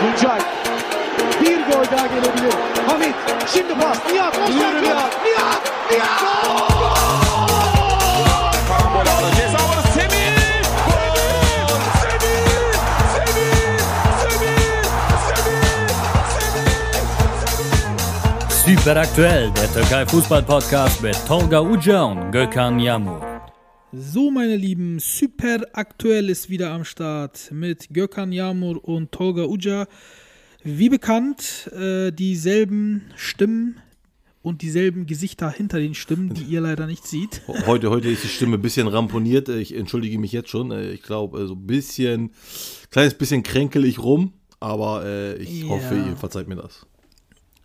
Tuncay. Bir gol daha gelebilir. Hamit. Şimdi pas. Nihat. Nihat. Nihat. Karambol aldı. Ceza alanı Semih. Gol! Semih! Semih! Semih! Semih! Semih! Super aktuell, der Türkei Fußball Podcast mit Tolga Uca und Gökhan Yamur. So, meine Lieben, super aktuell ist wieder am Start mit Gökhan Yamur und Tolga Uca. Wie bekannt, äh, dieselben Stimmen und dieselben Gesichter hinter den Stimmen, die ihr leider nicht seht. Heute, heute ist die Stimme ein bisschen ramponiert. Ich entschuldige mich jetzt schon. Ich glaube, so ein bisschen, kleines bisschen kränkelig rum. Aber äh, ich Ja. hoffe, ihr verzeiht mir das.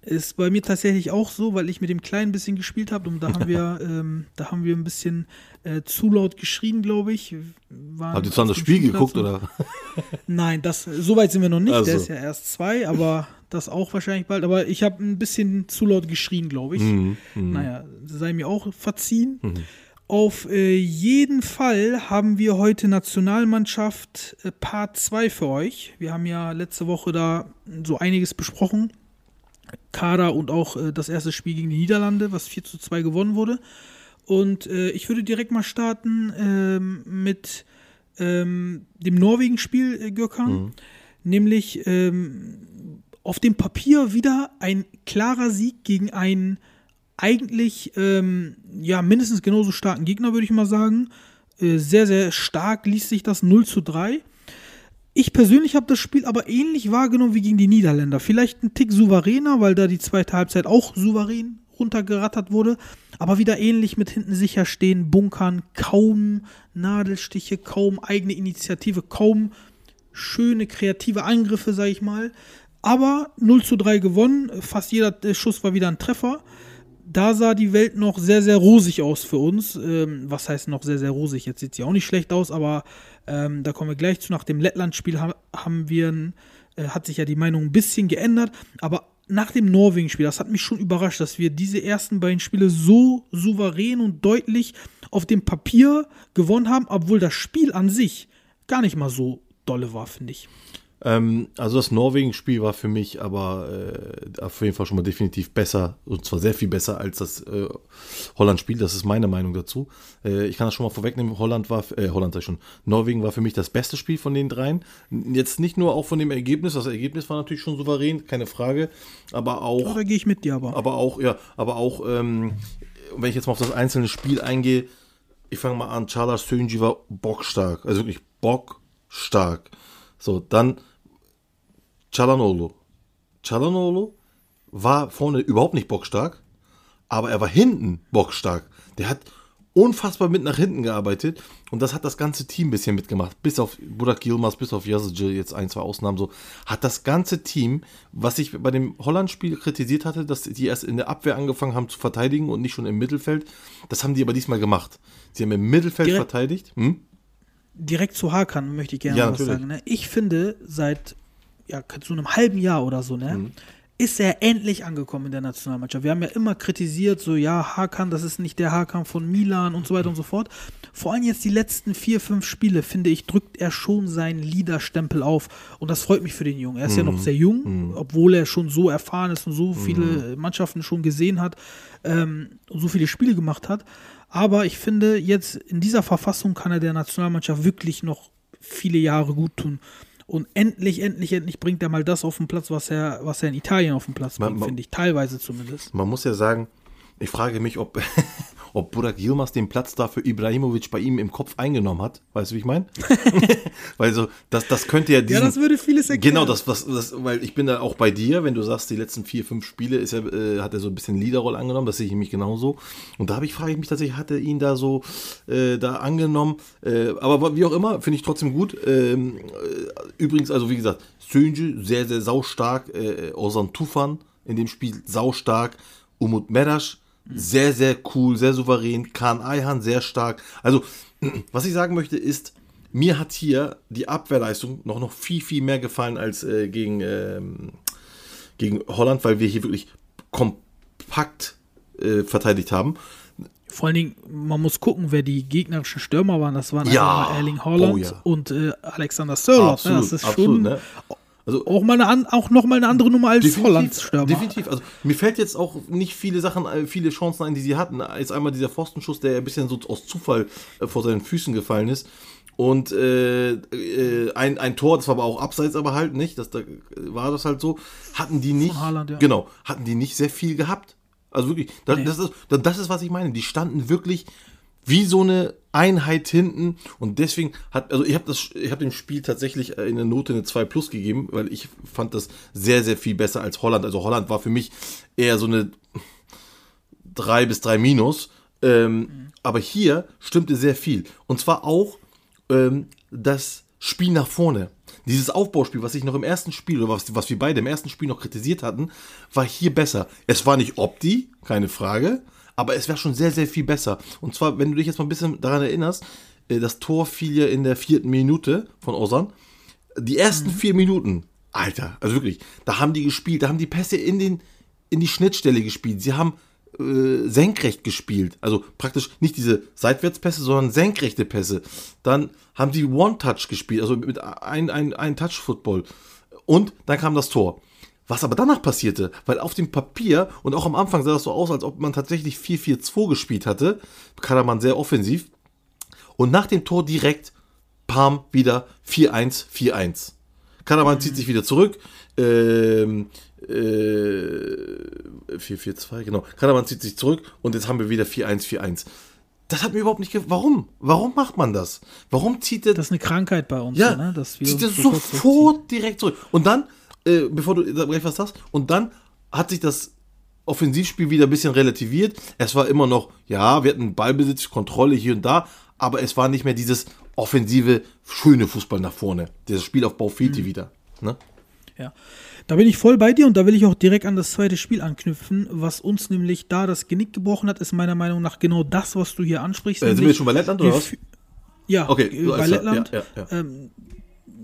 Ist bei mir tatsächlich auch so, weil ich mit dem Kleinen ein bisschen gespielt habe und da haben wir, ähm, da haben wir ein bisschen äh, zu laut geschrien, glaube ich. Waren Habt ihr zusammen das Spiel geguckt oder? Nein, das, so weit sind wir noch nicht. Ach Der ist ja erst zwei, aber das auch wahrscheinlich bald. Aber ich habe ein bisschen zu laut geschrien, glaube ich. Mhm, Naja, sei mir auch verziehen. Auf äh, jeden Fall haben wir heute Nationalmannschaft äh, Part 2 für euch. Wir haben ja letzte Woche da so einiges besprochen. Kader und auch äh, das erste Spiel gegen die Niederlande, was 4 zu 2 gewonnen wurde. Und äh, ich würde direkt mal starten ähm, mit ähm, dem Norwegen-Spiel, äh, Gökhan. Nämlich ähm, auf dem Papier wieder ein klarer Sieg gegen einen eigentlich ähm, ja mindestens genauso starken Gegner, würde ich mal sagen. Äh, sehr, sehr stark liest sich das 0 zu 3. Ich persönlich habe das Spiel aber ähnlich wahrgenommen wie gegen die Niederländer. Vielleicht ein Tick souveräner, weil da die zweite Halbzeit auch souverän runtergerattert wurde. Aber wieder ähnlich mit hinten sicher stehen, bunkern, kaum Nadelstiche, kaum eigene Initiative, kaum schöne kreative Angriffe, sage ich mal. Aber 0 zu 3 gewonnen. Fast jeder Schuss war wieder ein Treffer. Da sah die Welt noch sehr, sehr rosig aus für uns. Ähm, was heißt noch sehr, sehr rosig? Jetzt sieht sie auch nicht schlecht aus, aber ähm, da kommen wir gleich zu. Nach dem Lettland-Spiel ha haben wir, äh, hat sich ja die Meinung ein bisschen geändert. Aber nach dem Norwegen-Spiel, das hat mich schon überrascht, dass wir diese ersten beiden Spiele so souverän und deutlich auf dem Papier gewonnen haben, obwohl das Spiel an sich gar nicht mal so dolle war, finde ich. Ähm, also das Norwegen-Spiel war für mich aber äh, auf jeden Fall schon mal definitiv besser, und zwar sehr viel besser als das äh, Holland-Spiel. Das ist meine Meinung dazu. Äh, ich kann das schon mal vorwegnehmen. Holland war, äh, Holland schon, Norwegen war für mich das beste Spiel von den dreien. Jetzt nicht nur auch von dem Ergebnis. Das Ergebnis war natürlich schon souverän, keine Frage, aber auch Ja, da gehe ich mit dir aber. aber auch, ja, aber auch, ähm, wenn ich jetzt mal auf das einzelne Spiel eingehe, ich fange mal an, Chala Sönji war bockstark, also wirklich bockstark. So, dann Çalhanoğlu. Çalhanoğlu war vorne überhaupt nicht bockstark, aber er war hinten bockstark. Der hat unfassbar mit nach hinten gearbeitet und das hat das ganze Team ein bisschen mitgemacht. Bis auf Burak Yilmaz, bis auf Yazıcı, jetzt ein, zwei Ausnahmen so, hat das ganze Team, was ich bei dem Holland-Spiel kritisiert hatte, dass die erst in der Abwehr angefangen haben zu verteidigen und nicht schon im Mittelfeld, das haben die aber diesmal gemacht. Sie haben im Mittelfeld Direkt- verteidigt. Hm? direkt zu Hakan möchte ich gerne Ja, was natürlich. sagen. Ne? Ich finde, seit ja, so einem halben Jahr oder so, ne, Mhm. ist er endlich angekommen in der Nationalmannschaft. Wir haben ja immer kritisiert, so, ja, Hakan, das ist nicht der Hakan von Milan und so weiter und so fort. Vor allem jetzt die letzten vier, fünf Spiele, finde ich, drückt er schon seinen Leaderstempel auf. Und das freut mich für den Jungen. Er ist ja Mhm. noch sehr jung, obwohl er schon so erfahren ist und so viele Mannschaften schon gesehen hat ähm, und so viele Spiele gemacht hat. Aber ich finde, jetzt in dieser Verfassung kann er der Nationalmannschaft wirklich noch viele Jahre gut tun. Und endlich, endlich, endlich bringt er mal das auf den Platz, was er, was er in Italien auf den Platz bringt, finde ich. Teilweise zumindest. Man muss ja sagen, ich frage mich, ob, ob Burak Yilmaz den Platz da für Ibrahimovic bei ihm im Kopf eingenommen hat. Weißt du, wie ich meine? weil so, das, das könnte ja diesen, Ja, das würde vieles erklären. Genau, das, was, das, weil ich bin da auch bei dir, wenn du sagst, die letzten vier, fünf Spiele ist er, äh, hat er so ein bisschen Leaderrolle angenommen, das sehe ich nämlich genauso. Und da habe ich, frage ich mich tatsächlich, hat er ihn da so äh, da angenommen. Äh, aber wie auch immer, finde ich trotzdem gut. Ähm, äh, übrigens, also wie gesagt, Sönce sehr, sehr saustark, äh, Ozan Tufan in dem Spiel saustark, Umut Merasch sehr, sehr cool, sehr souverän, Kaan Ayhan sehr stark. Also, was ich sagen möchte ist, mir hat hier die Abwehrleistung noch, noch viel, viel mehr gefallen als äh, gegen, ähm, gegen Holland, weil wir hier wirklich kompakt äh, verteidigt haben. Vor allen Dingen, man muss gucken, wer die gegnerischen Stürmer waren. Das waren Ja. Erling Haaland Oh ja. und äh, Alexander Sörloth. Ne? Das ist schon ne? Also auch, mal eine, auch noch mal eine andere Nummer als Hollands Stürmer. Definitiv. Also mir fällt jetzt auch nicht viele Sachen, äh, viele Chancen ein, die sie hatten. Jetzt einmal dieser Pfostenschuss, der ein bisschen so aus Zufall äh, vor seinen Füßen gefallen ist. Und äh, äh, ein, ein Tor, das war aber auch abseits, aber halt nicht. Das, da war das halt so. Hatten die nicht. Haaland, ja. Genau, hatten die nicht sehr viel gehabt. Also wirklich, das, das, ist, das ist, was ich meine. Die standen wirklich wie so eine Einheit hinten und deswegen hat, also ich habe das, ich habe dem Spiel tatsächlich äh, in der Note eine 2 plus gegeben, weil ich fand das sehr, sehr viel besser als Holland. Also Holland war für mich eher so eine 3 bis 3 minus. Ähm, Aber hier stimmte sehr viel. Und zwar auch ähm, das Spiel nach vorne. Dieses Aufbauspiel, was ich noch im ersten Spiel, oder was, was wir beide im ersten Spiel noch kritisiert hatten, war hier besser. Es war nicht Opti, keine Frage, aber es wäre schon sehr, sehr viel besser. Und zwar, wenn du dich jetzt mal ein bisschen daran erinnerst, äh, das Tor fiel ja in der vierten Minute von Osan. Die ersten vier Minuten, Alter, also wirklich, da haben die gespielt, da haben die Pässe in, den, in die Schnittstelle gespielt. Sie haben äh, senkrecht gespielt. Also praktisch nicht diese Seitwärtspässe, sondern senkrechte Pässe. Dann haben die One-Touch gespielt, also mit ein, ein, ein Touch-Football. Und dann kam das Tor. Was aber danach passierte, weil auf dem Papier und auch am Anfang sah das so aus, als ob man tatsächlich 4-4-2 gespielt hatte. Kadermann sehr offensiv. Und nach dem Tor direkt, Pam, wieder 4-1, 4-1. Kadermann zieht sich wieder zurück. Ähm, äh, 4-4-2, genau. Kadermann zieht sich zurück und jetzt haben wir wieder 4-1, 4-1. Das hat mir überhaupt nicht ge Warum? Warum macht man das? Warum zieht der Das ist eine Krankheit bei uns, ja, ne? dass wir zieht er uns sofort, zurückziehen. direkt zurück. Und dann, äh, bevor du gleich was sagst, und dann hat sich das Offensivspiel wieder ein bisschen relativiert. Es war immer noch, ja, wir hatten Ballbesitz, Kontrolle hier und da, aber es war nicht mehr dieses offensive, schöne Fußball nach vorne. Dieses Spielaufbau fehlte Mhm. wieder. Ne? Ja. Da bin ich voll bei dir und da will ich auch direkt an das zweite Spiel anknüpfen. Was uns nämlich da das Genick gebrochen hat, ist meiner Meinung nach genau das, was du hier ansprichst. Äh, sind wir schon bei Lettland oder was? Ja, Okay, äh, bei klar. Lettland. Ja, ja, ja. Ähm,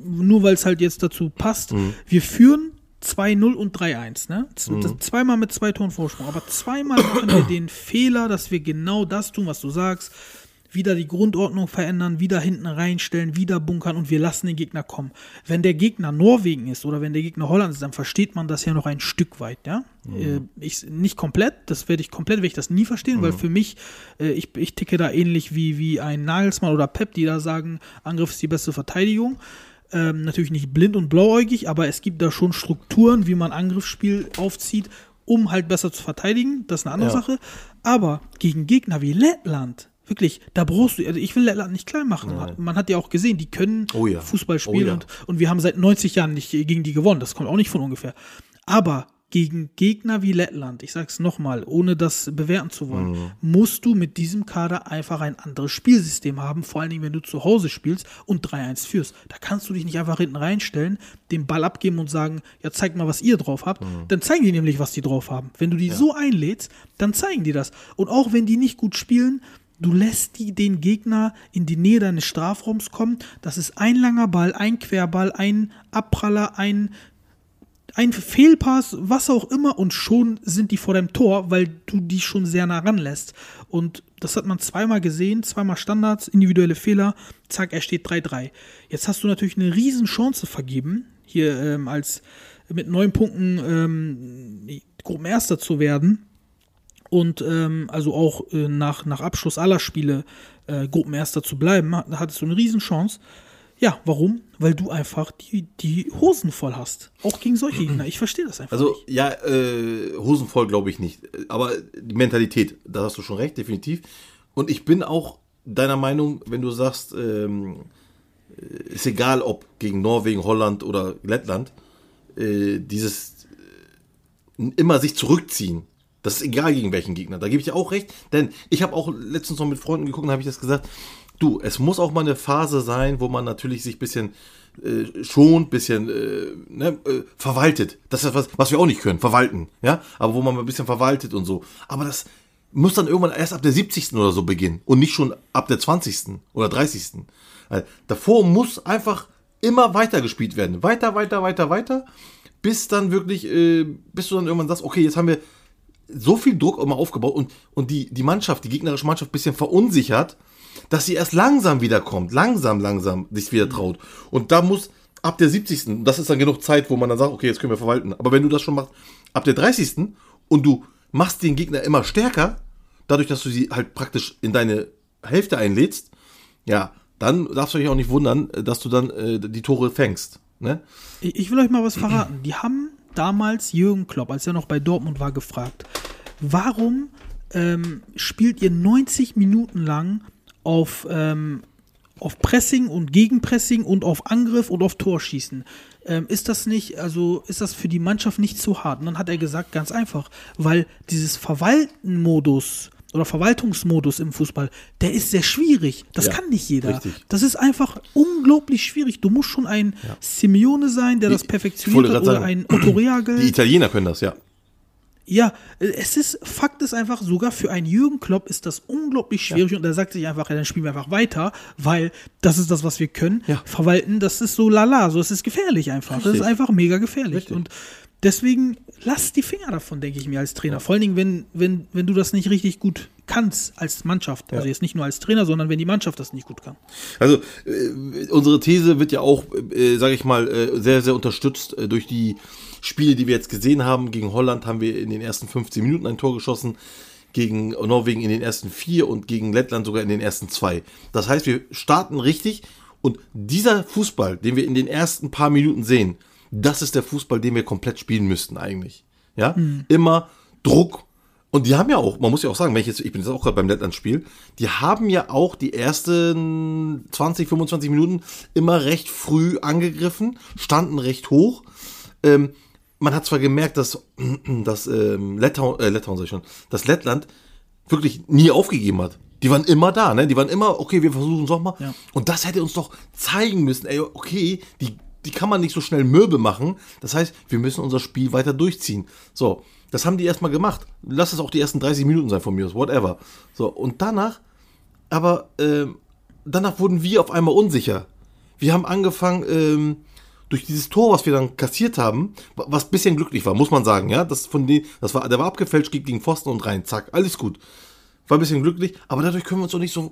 nur weil es halt jetzt dazu passt. Mhm. Wir führen 2-0 und 3-1. Ne? Mhm. zweimal mit zwei Toren Vorsprung. Aber zweimal machen wir den Fehler, dass wir genau das tun, was du sagst. Wieder die Grundordnung verändern, wieder hinten reinstellen, wieder bunkern und wir lassen den Gegner kommen. Wenn der Gegner Norwegen ist oder wenn der Gegner Holland ist, dann versteht man das ja noch ein Stück weit, ja. Äh, ich, nicht komplett, das werde ich komplett, werde ich das nie verstehen, weil für mich, äh, ich, ich ticke da ähnlich wie, wie ein Nagelsmann oder Pep, die da sagen, Angriff ist die beste Verteidigung. Ähm, natürlich nicht blind und blauäugig, aber es gibt da schon Strukturen, wie man Angriffsspiel aufzieht, um halt besser zu verteidigen. Das ist eine andere Ja. Sache. Aber gegen Gegner wie Lettland, wirklich, da brauchst du, also ich will Lettland nicht klein machen. Man hat ja auch gesehen, die können Oh ja. Fußball Oh spielen ja. und, und wir haben seit 90 Jahren nicht gegen die gewonnen. Das kommt auch nicht von ungefähr. Aber gegen Gegner wie Lettland, ich sag's nochmal, ohne das bewerten zu wollen, Mhm. musst du mit diesem Kader einfach ein anderes Spielsystem haben, vor allen Dingen, wenn du zu Hause spielst und 3-1 führst. Da kannst du dich nicht einfach hinten reinstellen, den Ball abgeben und sagen, ja, zeigt mal, was ihr drauf habt. Mhm. Dann zeigen die nämlich, was die drauf haben. Wenn du die so einlädst, dann zeigen die das. Und auch wenn die nicht gut spielen, Du lässt die den Gegner in die Nähe deines Strafraums kommen. Das ist ein langer Ball, ein Querball, ein Abpraller, ein, ein Fehlpass, was auch immer. Und schon sind die vor deinem Tor, weil du die schon sehr nah ranlässt. Und das hat man zweimal gesehen, zweimal Standards, individuelle Fehler. Zack, er steht 3-3. Jetzt hast du natürlich eine riesen Chance vergeben, hier ähm, als mit neun Punkten ähm, Gruppenerster zu werden und ähm, also auch äh, nach, nach Abschluss aller Spiele äh, Gruppenerster zu bleiben, ha- hattest du eine Riesenchance. Ja, warum? Weil du einfach die, die Hosen voll hast. Auch gegen solche Gegner. Ich verstehe das einfach Also, nicht. ja, äh, Hosen voll glaube ich nicht. Aber die Mentalität, da hast du schon recht, definitiv. Und ich bin auch deiner Meinung, wenn du sagst, ähm, äh, ist egal ob gegen Norwegen, Holland oder Lettland, äh, dieses äh, immer sich zurückziehen. Das ist egal gegen welchen Gegner. Da gebe ich dir auch recht. Denn ich habe auch letztens noch mit Freunden geguckt und habe ich das gesagt. Du, es muss auch mal eine Phase sein, wo man natürlich sich ein bisschen äh, schont, bisschen äh, ne, äh, verwaltet. Das ist was, was wir auch nicht können, verwalten, ja. Aber wo man mal ein bisschen verwaltet und so. Aber das muss dann irgendwann erst ab der 70. oder so beginnen und nicht schon ab der 20. oder 30. Also, davor muss einfach immer weiter gespielt werden. Weiter, weiter, weiter, weiter, bis dann wirklich, äh, bis du dann irgendwann sagst, okay, jetzt haben wir so viel Druck immer aufgebaut und, und die, die Mannschaft, die gegnerische Mannschaft ein bisschen verunsichert, dass sie erst langsam wiederkommt, langsam, langsam sich wieder traut. Und da muss ab der 70. Das ist dann genug Zeit, wo man dann sagt, okay, jetzt können wir verwalten. Aber wenn du das schon machst, ab der 30. und du machst den Gegner immer stärker, dadurch, dass du sie halt praktisch in deine Hälfte einlädst, ja, dann darfst du dich auch nicht wundern, dass du dann äh, die Tore fängst. Ne? Ich, ich will euch mal was verraten. Die haben damals Jürgen Klopp, als er noch bei Dortmund war, gefragt, warum ähm, spielt ihr 90 Minuten lang auf, ähm, auf Pressing und Gegenpressing und auf Angriff und auf Torschießen? Ähm, ist das nicht, also ist das für die Mannschaft nicht zu hart? Und dann hat er gesagt, ganz einfach, weil dieses Verwalten-Modus oder Verwaltungsmodus im Fußball, der ist sehr schwierig. Das Ja, kann nicht jeder. richtig. Das ist einfach unglaublich schwierig. Du musst schon ein Simeone sein, der das Ich perfektioniert hat, oder sagen, ein Otto Reagel. Die Italiener können das, ja. Ja, es ist, Fakt ist einfach, sogar für einen Jürgen Klopp ist das unglaublich schwierig und er sagt sich einfach, ja, dann spielen wir einfach weiter, weil das ist das, was wir können. Ja. Verwalten, das ist so lala, so es ist gefährlich einfach. Das Richtig. ist einfach mega gefährlich. Richtig. Und deswegen lass die Finger davon, denke ich mir als Trainer. Vor allen Dingen, wenn, wenn, wenn du das nicht richtig gut kannst als Mannschaft. Also jetzt nicht nur als Trainer, sondern wenn die Mannschaft das nicht gut kann. Also äh, unsere These wird ja auch, äh, sage ich mal, äh, sehr, sehr unterstützt äh, durch die Spiele, die wir jetzt gesehen haben. Gegen Holland haben wir in den ersten 15 Minuten ein Tor geschossen, gegen Norwegen in den ersten vier und gegen Lettland sogar in den ersten zwei. Das heißt, wir starten richtig und dieser Fußball, den wir in den ersten paar Minuten sehen, das ist der Fußball, den wir komplett spielen müssten eigentlich. Ja, immer Druck. Und die haben ja auch, man muss ja auch sagen, wenn ich jetzt, ich bin jetzt auch gerade beim Lettland-Spiel, die haben ja auch die ersten 20, 25 Minuten immer recht früh angegriffen, standen recht hoch. Ähm, man hat zwar gemerkt, dass, dass ähm, Lettland, äh, Lettland schon, dass Lettland wirklich nie aufgegeben hat. Die waren immer da, ne? Die waren immer, okay, wir versuchen es nochmal. Ja. Und das hätte uns doch zeigen müssen, ey, okay, die, die kann man nicht so schnell mürbe machen. Das heißt, wir müssen unser Spiel weiter durchziehen. So, das haben die erstmal gemacht. Lass es auch die ersten 30 Minuten sein von mir aus, whatever. So, und danach, aber ähm, danach wurden wir auf einmal unsicher. Wir haben angefangen, ähm, durch dieses Tor, was wir dann kassiert haben, wa- was ein bisschen glücklich war, muss man sagen, ja, das von den, das war, der war abgefälscht, ging gegen Pfosten und rein, zack, alles gut. War ein bisschen glücklich, aber dadurch können wir uns doch nicht so,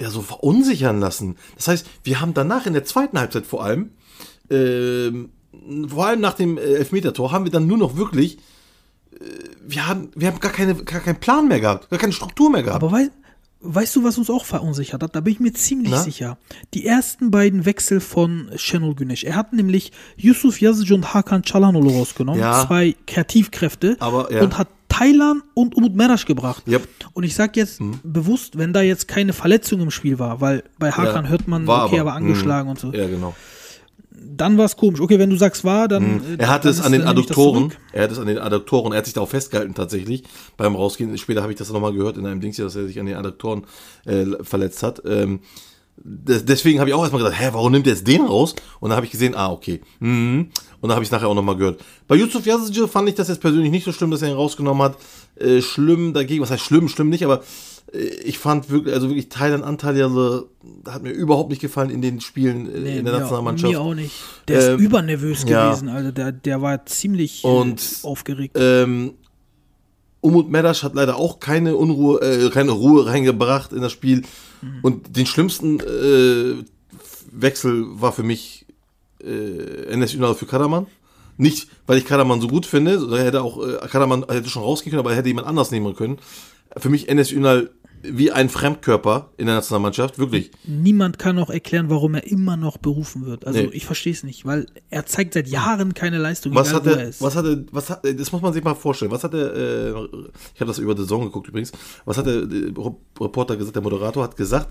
ja, so verunsichern lassen. Das heißt, wir haben danach in der zweiten Halbzeit vor allem, ähm, vor allem nach dem äh, Elfmetertor, haben wir dann nur noch wirklich, äh, wir haben, wir haben gar, keine, gar keinen Plan mehr gehabt, gar keine Struktur mehr gehabt. Aber wei weißt du, was uns auch verunsichert hat? Da bin ich mir ziemlich Na? sicher. Die ersten beiden Wechsel von Şenol Güneş. Er hat nämlich Yusuf Yazıcı und Hakan Çalhanoğlu rausgenommen. Ja. Zwei Kreativkräfte. Aber, ja. Und hat Thailand und Umut Meraş gebracht. Yep. Und ich sag jetzt bewusst, wenn da jetzt keine Verletzung im Spiel war, weil bei Hakan hört man, okay, er aber. war angeschlagen Mhm. und so. Ja, genau. Dann war es komisch. Okay, wenn du sagst war, dann. äh, Mhm. Er hat dann es an den das Adduktoren, er hat es an den Adduktoren, er hat sich darauf festgehalten tatsächlich beim Rausgehen. Später habe ich das nochmal gehört in einem Dings hier, dass er sich an den Adduktoren äh, verletzt hat. Ähm, des- deswegen habe ich auch erstmal gedacht, hä, warum nimmt er jetzt den raus? Und dann habe ich gesehen, ah, okay. Mhm. Und dann habe ich es nachher auch nochmal gehört. Bei Yusuf Yazıcı fand ich das jetzt persönlich nicht so schlimm, dass er ihn rausgenommen hat. Äh, schlimm dagegen, was heißt schlimm, schlimm nicht, aber äh, ich fand wirklich, also wirklich Thailand Antalya also, hat mir überhaupt nicht gefallen in den Spielen äh, Nee, in der mir, Nationalmannschaft. mir auch nicht. Der ist Ähm, übernervös ja. gewesen, Alter. Der, der war ziemlich Und, äh, aufgeregt. Ähm, Umut Medasch hat leider auch keine Unruhe, äh, keine Ruhe reingebracht in das Spiel. Und den schlimmsten äh, Wechsel war für mich äh, NS Ünal für Karaman. Nicht, weil ich Karaman so gut finde, sondern er hätte auch, äh, Karaman hätte schon rausgehen können, aber er hätte jemand anders nehmen können. Für mich NS Ünal wie ein Fremdkörper in der Nationalmannschaft, wirklich. Niemand kann auch erklären, warum er immer noch berufen wird. Also Nee. ich verstehe es nicht, weil er zeigt seit Jahren keine Leistung, Was egal hat wo er er, ist. was hat er, was hat, das muss man sich mal vorstellen. Was hat er, äh, ich habe das über The Zone geguckt übrigens, was hat der äh, Reporter gesagt, der Moderator hat gesagt,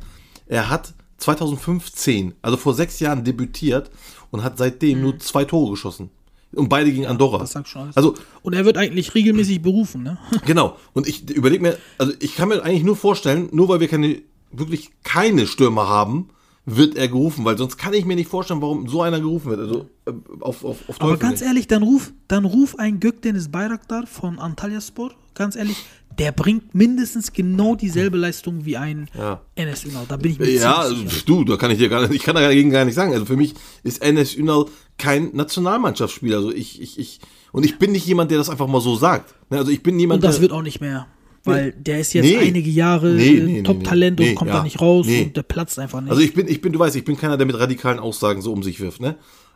er hat 2015, also vor sechs Jahren debütiert und hat seitdem nur zwei Tore geschossen. Und beide gegen Andorra. Das sagt schon alles. Also, Und er wird eigentlich regelmäßig berufen, ne? genau. Und ich überlege mir, also ich kann mir eigentlich nur vorstellen, nur weil wir keine, wirklich keine Stürmer haben, wird er gerufen, weil sonst kann ich mir nicht vorstellen, warum so einer gerufen wird. Also äh, auf, auf, auf Aber ganz nicht. ehrlich, dann ruf, dann ruf ein Gökdeniz Bayraktar von Antalyaspor, ganz ehrlich, der bringt mindestens genau dieselbe Leistung wie ein Ja. NS Ünal. Da bin ich mir Ja, ziemlich sicher. also, du, da kann ich dir gar nicht, ich kann dagegen gar nicht sagen. Also für mich ist NS Ünal kein Nationalmannschaftsspieler. Also ich, ich, ich, Und ich bin nicht jemand, der das einfach mal so sagt. Ne, Also ich bin niemand, Und das wird auch nicht mehr. Weil der ist jetzt Nee. einige Jahre Nee, nee, nee, Top-Talent nee. und kommt Nee, da ja. nicht raus Nee. und der platzt einfach nicht. Also ich bin, ich bin, du weißt, ich bin keiner, der mit radikalen Aussagen so um sich wirft, ne?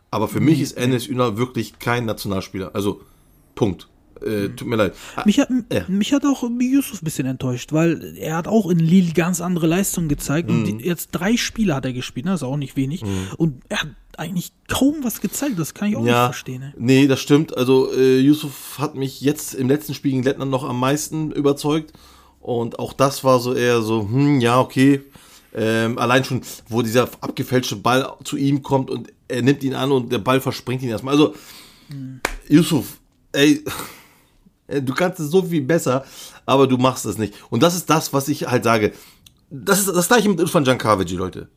Aber für mich ist Enes Ünal wirklich kein Nationalspieler. Also, Punkt. Äh, tut mir leid. Mich hat, Ja. mich hat auch Yusuf ein bisschen enttäuscht, weil er hat auch in Lille ganz andere Leistungen gezeigt und Mhm. die, jetzt drei Spiele hat er gespielt, ne? das ist auch nicht wenig. Und er hat eigentlich kaum was gezeigt, das kann ich auch nicht Ja, verstehen. Ne? nee, das stimmt. Also äh, Yusuf hat mich jetzt im letzten Spiel gegen Lettland noch am meisten überzeugt. Und auch das war so eher so, hm, ja, okay. Ähm, allein schon, wo dieser abgefälschte Ball zu ihm kommt und er nimmt ihn an und der Ball verspringt ihn erstmal. Also, Yusuf, ey, du kannst es so viel besser, aber du machst es nicht. Und das ist das, was ich halt sage. Das ist das gleiche mit Irfan Jankavici, Leute.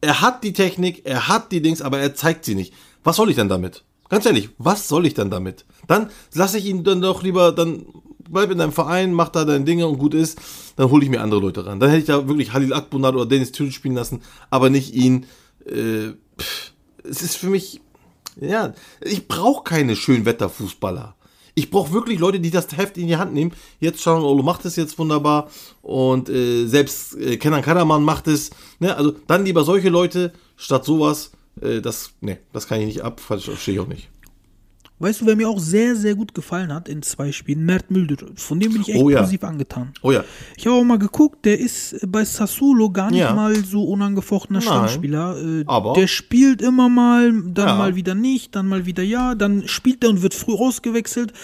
Er hat die Technik, er hat die Dings, aber er zeigt sie nicht. Was soll ich denn damit? Ganz ehrlich, was soll ich denn damit? Dann lasse ich ihn dann doch lieber, dann bleib in deinem Verein, mach da deine Dinge und gut ist, dann hole ich mir andere Leute ran. Dann hätte ich da wirklich Halil Akbunar oder Dennis Tüll spielen lassen, aber nicht ihn. Äh, pff, es ist für mich, ja, ich brauche keine Schönwetterfußballer. Ich brauche wirklich Leute, die das Heft in die Hand nehmen. Jetzt schauen, Olo macht es jetzt wunderbar und äh, selbst äh, Kenan Karaman macht es. Ne? Also dann lieber solche Leute statt sowas. Äh, das, ne, das kann ich nicht ab, verstehe ich auch nicht. Weißt du, wer mir auch sehr, sehr gut gefallen hat in zwei Spielen? Mert Müldür. Von dem bin ich echt Oh ja. positiv angetan. Oh ja, Ich habe auch mal geguckt, der ist bei Sassuolo gar nicht Ja. mal so unangefochtener Nein. Stammspieler. Äh, Aber- Der spielt immer mal, dann Ja. mal wieder nicht, dann mal wieder ja, dann spielt er und wird früh ausgewechselt.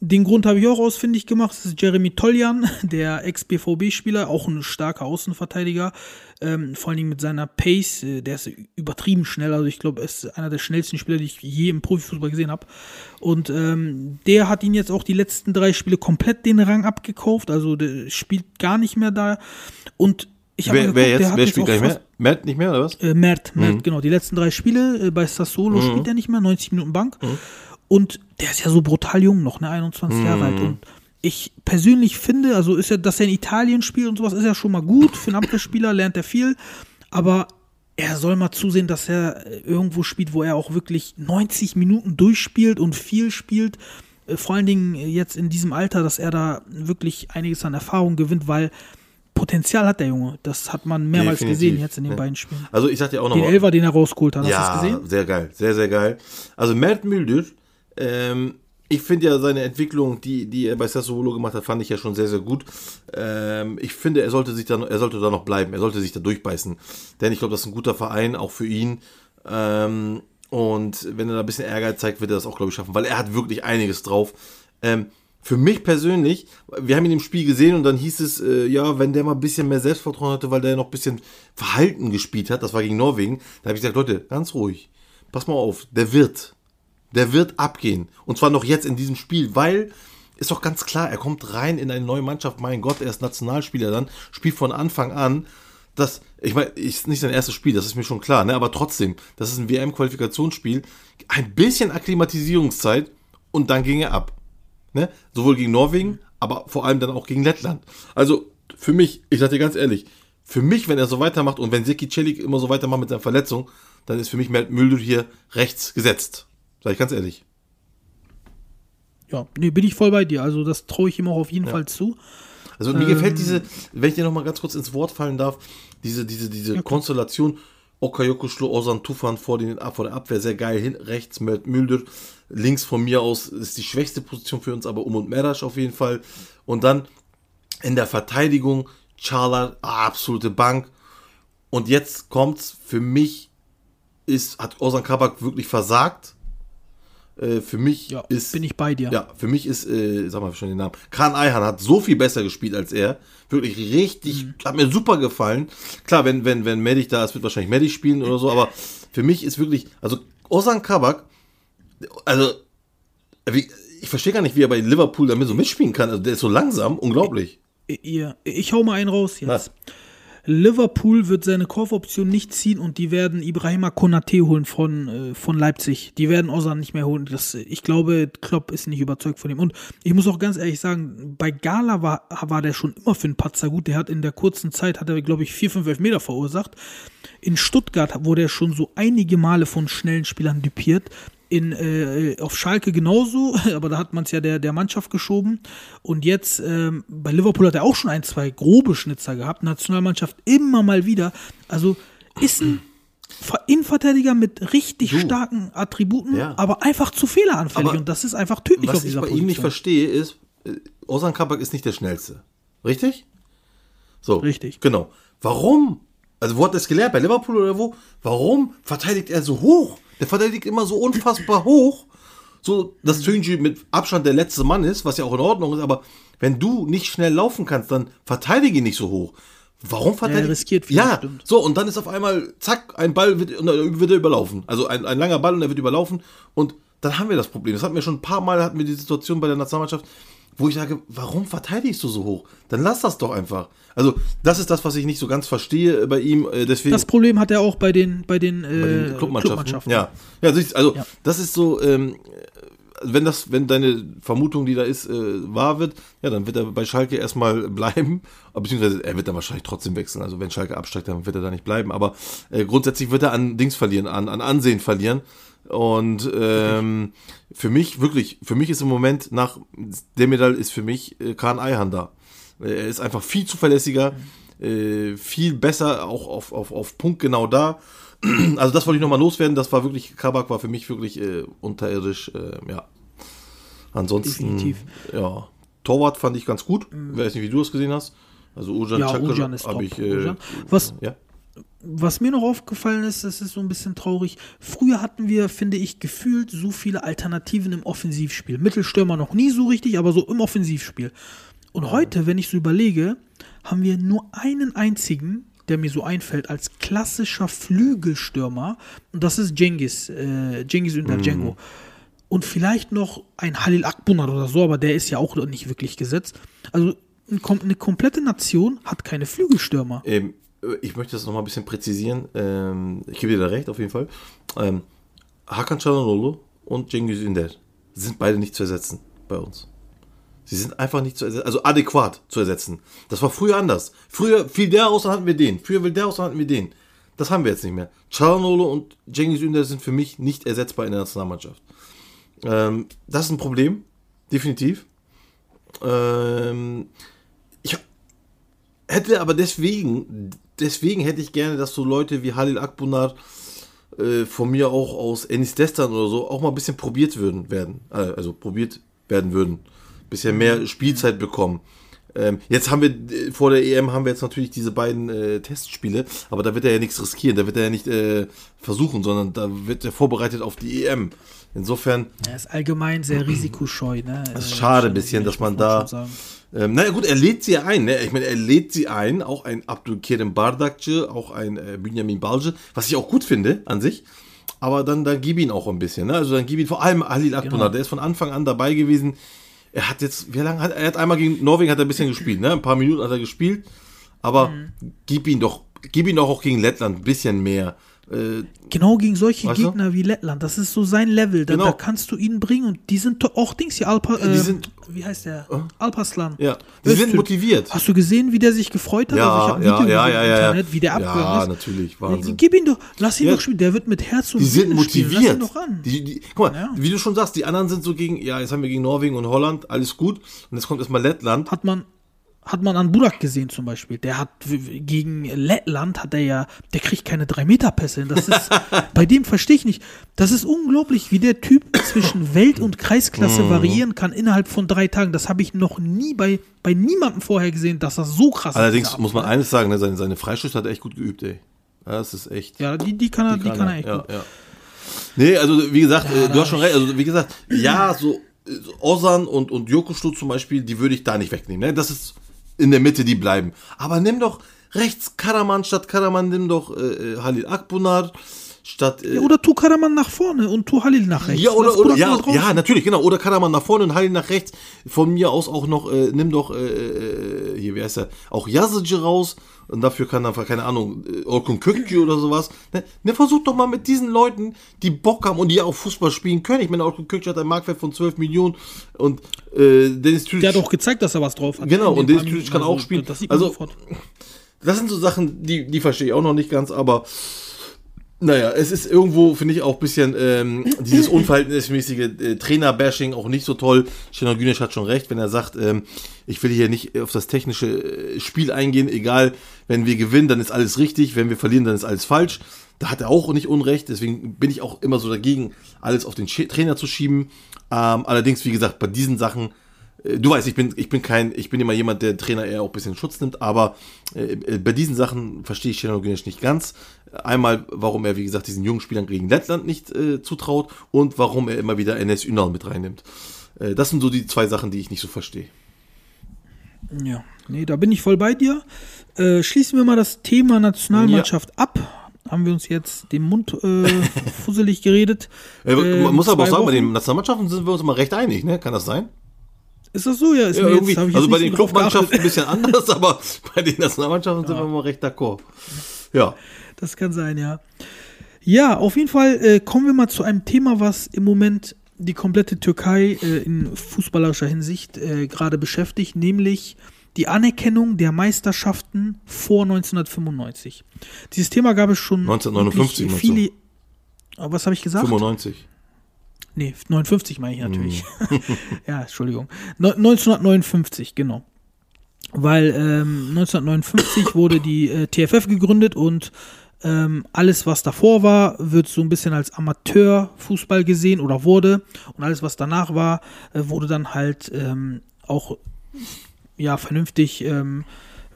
Den Grund habe ich auch ausfindig gemacht. Das ist Jeremy Toljan, der Ex-BVB-Spieler, auch ein starker Außenverteidiger. Ähm, vor allen Dingen mit seiner Pace, äh, der ist übertrieben schnell. Also ich glaube, er ist einer der schnellsten Spieler, die ich je im Profifußball gesehen habe. Und ähm, der hat ihn jetzt auch die letzten drei Spiele komplett den Rang abgekauft. Also der spielt gar nicht mehr da. Und ich habe wer, wer geguckt, der jetzt, hat wer jetzt spielt fast- mehr? Matt nicht mehr, oder was? äh, Mert, Mert, Mhm. genau. Die letzten drei Spiele äh, bei Sassuolo spielt er nicht mehr, 90 Minuten Bank. Und der ist ja so brutal jung noch, ne, 21 Jahre alt. Und ich persönlich finde, also ist ja, dass er in Italien spielt und sowas, ist ja schon mal gut. Für einen Abwehrspieler lernt er viel. Aber er soll mal zusehen, dass er irgendwo spielt, wo er auch wirklich 90 Minuten durchspielt und viel spielt. Äh, Vor allen Dingen jetzt in diesem Alter, dass er da wirklich einiges an Erfahrung gewinnt, weil Potenzial hat der Junge. Das hat man mehrmals Definitiv, gesehen jetzt in den ja. beiden Spielen. Also ich sag dir auch noch Den Elfer, den er rausgeholt hat, hast du ja, das gesehen? sehr geil, sehr, sehr geil. Also Mert Müldür, ähm, ich finde ja seine Entwicklung, die, die er bei Sassuolo gemacht hat, fand ich ja schon sehr, sehr gut. Ähm, ich finde, er sollte sich da, er sollte da noch bleiben, er sollte sich da durchbeißen. Denn ich glaube, das ist ein guter Verein, auch für ihn. Ähm, und wenn er da ein bisschen Ehrgeiz zeigt, wird er das auch, glaube ich, schaffen, weil er hat wirklich einiges drauf. Ähm, für mich persönlich, wir haben ihn im Spiel gesehen und dann hieß es, äh, ja, wenn der mal ein bisschen mehr Selbstvertrauen hatte, weil der noch ein bisschen verhalten gespielt hat, das war gegen Norwegen, da habe ich gesagt, Leute, ganz ruhig, pass mal auf, der wird, der wird abgehen. Und zwar noch jetzt in diesem Spiel, weil ist doch ganz klar, er kommt rein in eine neue Mannschaft, mein Gott, er ist Nationalspieler dann, spielt von Anfang an. Das, ich meine, ist nicht sein erstes Spiel, das ist mir schon klar, ne? aber trotzdem, das ist ein WM-Qualifikationsspiel, ein bisschen Akklimatisierungszeit und dann ging er ab. Ne? Sowohl gegen Norwegen, aber vor allem dann auch gegen Lettland. Also für mich, ich sag dir ganz ehrlich, für mich, wenn er so weitermacht und wenn Seki Celik immer so weitermacht mit seiner Verletzung, dann ist für mich Mert Müldür hier rechts gesetzt. Sag ich ganz ehrlich. Ja, nee, bin ich voll bei dir. Also das traue ich ihm auch auf jeden Fall zu. Also mir gefällt diese, wenn ich dir noch mal ganz kurz ins Wort fallen darf, diese, diese, diese Konstellation, Okayoko Schlo, Ozan Tufan vor, den, vor der Abwehr sehr geil, hin, rechts Mert Müldür, links von mir aus ist die schwächste Position für uns, aber Um und Merasch auf jeden Fall. Und dann in der Verteidigung, Charla, absolute Bank. Und jetzt kommt's, für mich ist, hat Ozan Kabak wirklich versagt. Äh, für mich Ja, ist. bin ich bei dir. Ja, für mich ist, äh, sag mal schon den Namen, Khan Ayhan hat so viel besser gespielt als er. Wirklich richtig, Mhm. hat mir super gefallen. Klar, wenn, wenn, wenn Medic da ist, wird wahrscheinlich Medic spielen oder so, aber für mich ist wirklich, also Ozan Kabak, also, wie, ich verstehe gar nicht, wie er bei Liverpool damit so mitspielen kann. Also der ist so langsam, unglaublich. Ihr, ich hau mal einen raus jetzt. Was? Liverpool wird seine Kaufoption nicht ziehen und die werden Ibrahima Konate holen von, äh, von Leipzig. Die werden Ozan nicht mehr holen. Das, ich glaube, Klopp ist nicht überzeugt von ihm. Und ich muss auch ganz ehrlich sagen, bei Gala war, war der schon immer für einen Patzer gut. Der hat in der kurzen Zeit, hat er, glaube ich, vier, fünf Elfmeter verursacht. In Stuttgart wurde er schon so einige Male von schnellen Spielern dupiert. In, äh, auf Schalke genauso, aber da hat man es ja der, der Mannschaft geschoben. Und jetzt ähm, bei Liverpool hat er auch schon ein, zwei grobe Schnitzer gehabt. Nationalmannschaft immer mal wieder. Also ist ein Ver- Innenverteidiger mit richtig Du. starken Attributen, Ja. aber einfach zu fehleranfällig. Aber und das ist einfach tödlich Was auf ich dieser bei Position. ihm nicht verstehe, ist, äh, Ozan Kabak ist nicht der Schnellste. Richtig? So. Richtig. Genau. Warum? Also, wo hat er es gelernt? Bei Liverpool oder wo? Warum verteidigt er so hoch? Der verteidigt immer so unfassbar hoch. So, dass Tönji mit Abstand der letzte Mann ist, was ja auch in Ordnung ist, aber wenn du nicht schnell laufen kannst, dann verteidige ihn nicht so hoch. Warum verteidigt riskiert viel, Ja, stimmt. so, und dann ist auf einmal, zack, ein Ball wird, und dann wird er überlaufen. Also ein, ein langer Ball und er wird überlaufen. Und dann haben wir das Problem. Das hatten wir schon ein paar Mal, hatten wir die Situation bei der Nationalmannschaft, wo ich sage, warum verteidigst du so hoch? Dann lass das doch einfach. Also, das ist das, was ich nicht so ganz verstehe äh, bei ihm. äh, Deswegen Das Problem hat er auch bei den, bei den, äh, bei den Clubmannschaften. Clubmannschaften. Ja, ja also Ja. das ist so, ähm, wenn das, wenn deine Vermutung, die da ist, äh, wahr wird, ja, dann wird er bei Schalke erstmal bleiben, beziehungsweise er wird dann wahrscheinlich trotzdem wechseln. Also wenn Schalke absteigt, dann wird er da nicht bleiben. Aber äh, grundsätzlich wird er an Dings verlieren, an, an Ansehen verlieren. Und ähm, für mich, wirklich, für mich ist im Moment nach Demedal ist für mich äh, Eihan da. Er ist einfach viel zuverlässiger, äh, viel besser, auch auf, auf, auf Punkt genau da. Also das wollte ich nochmal loswerden. Das war wirklich, Kabak war für mich wirklich äh, unterirdisch, äh, ja. Ansonsten, Definitiv. ja. Torwart fand ich ganz gut. Ich weiß nicht, wie du es gesehen hast. Also Ujan Ja, Çakır Ujan ist hab top. ich, äh, Ujan. Was- ja. Was mir noch aufgefallen ist, das ist so ein bisschen traurig. Früher hatten wir, finde ich, gefühlt so viele Alternativen im Offensivspiel. Mittelstürmer noch nie so richtig, aber so im Offensivspiel. Und heute, wenn ich so überlege, haben wir nur einen einzigen, der mir so einfällt, als klassischer Flügelstürmer. Und das ist Cengiz, äh, Cengiz Ünder Django. Und vielleicht noch ein Halil Akbunar oder so, aber der ist ja auch nicht wirklich gesetzt. Also eine komplette Nation hat keine Flügelstürmer. Ähm, ich möchte das nochmal ein bisschen präzisieren. Ähm, ich gebe dir da recht, auf jeden Fall. Ähm, Hakan Çalhanoğlu und Cengiz Ünder sind beide nicht zu ersetzen bei uns. Sie sind einfach nicht zu ersetzen, also adäquat zu ersetzen. Das war früher anders. Früher fiel der aus, dann hatten wir den. Früher fiel der aus, dann hatten wir den. Das haben wir jetzt nicht mehr. Çalhanoğlu und Cengiz Ünder sind für mich nicht ersetzbar in der Nationalmannschaft. Ähm, das ist ein Problem, definitiv. Ähm, hätte aber deswegen, deswegen hätte ich gerne, dass so Leute wie Halil Akbunar äh, von mir auch aus Enis Destan oder so auch mal ein bisschen probiert würden, werden. Äh, also probiert werden würden. Bisschen mehr Spielzeit bekommen. Ähm, jetzt haben wir, äh, vor der EM haben wir jetzt natürlich diese beiden äh, Testspiele, aber da wird er ja nichts riskieren, da wird er ja nicht äh, versuchen, sondern da wird er vorbereitet auf die EM. Insofern, Er ist allgemein sehr risikoscheu. Ne? Das ist schade ein bisschen, dass man da- Ähm, naja gut, er lädt sie ein. Ne? Ich meine, er lädt sie ein. Auch ein Abdülkerim Bardakçı, auch ein äh, Benjamin Balce, was ich auch gut finde an sich. Aber dann, dann gib ihn auch ein bisschen. Ne? Also dann gib ihn vor allem Halil Akbunar. Genau. Der ist von Anfang an dabei gewesen. Er hat jetzt, wie lange hat er hat einmal gegen Norwegen hat er ein bisschen gespielt, ne? Ein paar Minuten hat er gespielt. Aber Mhm. gib ihn doch, gib ihn doch auch gegen Lettland ein bisschen mehr. Äh, Genau gegen solche Weißt du? Gegner wie Lettland. Das ist so sein Level. Da, Genau. da kannst du ihn bringen und die sind doch auch Dings hier. Alpa, die äh, sind- wie heißt der? Alpaslan. ja, die sind motiviert. Hast du gesehen, wie der sich gefreut hat? Also ich Ja, ein ja, Video ja, ja, im ja. Internet, wie der abgegangen Ja, ist. natürlich, Wahnsinn. Gib ihn doch, lass ihn Ja. doch spielen. Der wird mit Herz und Die sind spielen. Lass ihn motiviert. doch an. Die, die, guck mal, Ja. wie du schon sagst, die anderen sind so gegen, ja, jetzt haben wir gegen Norwegen und Holland, alles gut. Und jetzt kommt erstmal Lettland. hat man hat man an Burak gesehen zum Beispiel. Der hat gegen Lettland hat er ja, der kriegt keine 3 Meter Pässe. hin. Das ist bei dem verstehe ich nicht. Das ist unglaublich, wie der Typ zwischen Welt und Kreisklasse Mhm. variieren kann innerhalb von drei Tagen. Das habe ich noch nie bei bei niemandem vorher gesehen, dass das so krass Allerdings ist. dieser muss man eines sagen, ne, seine, seine Freischüsse hat er echt gut geübt, ey. Ja, das ist echt. ja, die, die kann er, die, kann er echt ja, gut. ja. Nee, also wie gesagt, äh, da du hast schon recht, also wie gesagt, ja, so äh, Ozan und, und Jokostu zum Beispiel, die würde ich da nicht wegnehmen. Ne? Das ist in der Mitte, die bleiben. Aber nimm doch rechts Karaman statt Karaman, nimm doch äh, äh, Halil Akbunar statt. Äh, Ja, oder tu Karaman nach vorne und tu Halil nach rechts. Ja, oder, oder ja, ja, natürlich, genau. Oder Karaman nach vorne und Halil nach rechts. Von mir aus auch noch, äh, nimm doch, äh, äh, hier, wie heißt er, auch Yazici raus. Und dafür kann einfach, keine Ahnung, äh, Orkun Kökçü oder sowas. Ne, ne, versuch doch mal mit diesen Leuten, die Bock haben und die auch Fußball spielen können. Ich meine, Orkun Kökçü hat einen Marktwert von 12 Millionen und äh, Dennis Tüdic, Der hat auch gezeigt, dass er was drauf hat. Genau, und Dennis Tüdic kann auch spielen. Das Also, sofort. das sind so Sachen, die, die verstehe ich auch noch nicht ganz, aber Naja, es ist irgendwo, finde ich, auch ein bisschen ähm, dieses unverhältnismäßige äh, Trainer-Bashing auch nicht so toll. Şenol Güneş hat schon recht, wenn er sagt, ähm, ich will hier nicht auf das technische äh, Spiel eingehen, egal, wenn wir gewinnen, dann ist alles richtig, wenn wir verlieren, dann ist alles falsch. Da hat er auch nicht Unrecht, deswegen bin ich auch immer so dagegen, alles auf den Trainer zu schieben. Ähm, allerdings, wie gesagt, bei diesen Sachen, du weißt, ich bin, ich bin kein, ich bin immer jemand, der Trainer eher auch ein bisschen Schutz nimmt, aber äh, äh, bei diesen Sachen verstehe ich Güneş nicht ganz. Einmal, warum er, wie gesagt, diesen jungen Spielern gegen Lettland nicht äh, zutraut und warum er immer wieder NS Ünal mit reinnimmt. Äh, das sind so die zwei Sachen, die ich nicht so verstehe. Ja, nee, da bin ich voll bei dir. Äh, schließen wir mal das Thema Nationalmannschaft ab. Haben wir uns jetzt den Mund äh, fusselig geredet. Äh, Äh, man muss aber auch sagen, bei Wochen. den Nationalmannschaften sind wir uns immer recht einig, ne? Kann das sein? Ist das so? Ja, ist Ja, irgendwie, jetzt, also bei den Clubmannschaften ein bisschen anders, aber bei den Nationalmannschaften sind wir immer recht d'accord. Ja. Das kann sein, ja. Ja, auf jeden Fall äh, kommen wir mal zu einem Thema, was im Moment die komplette Türkei äh, in fußballerischer Hinsicht äh, gerade beschäftigt, nämlich die Anerkennung der Meisterschaften vor 1995. Dieses Thema gab es schon 1959 wirklich meinst viele. Ah, Was habe ich gesagt? 95. Nee, 59 meine ich natürlich. Hm. ja, Entschuldigung. No, 1959, genau. Weil ähm, 1959 wurde die äh, TFF gegründet und ähm, alles, was davor war, wird so ein bisschen als Amateurfußball gesehen oder wurde. Und alles, was danach war, äh, wurde dann halt ähm, auch ja, vernünftig ähm,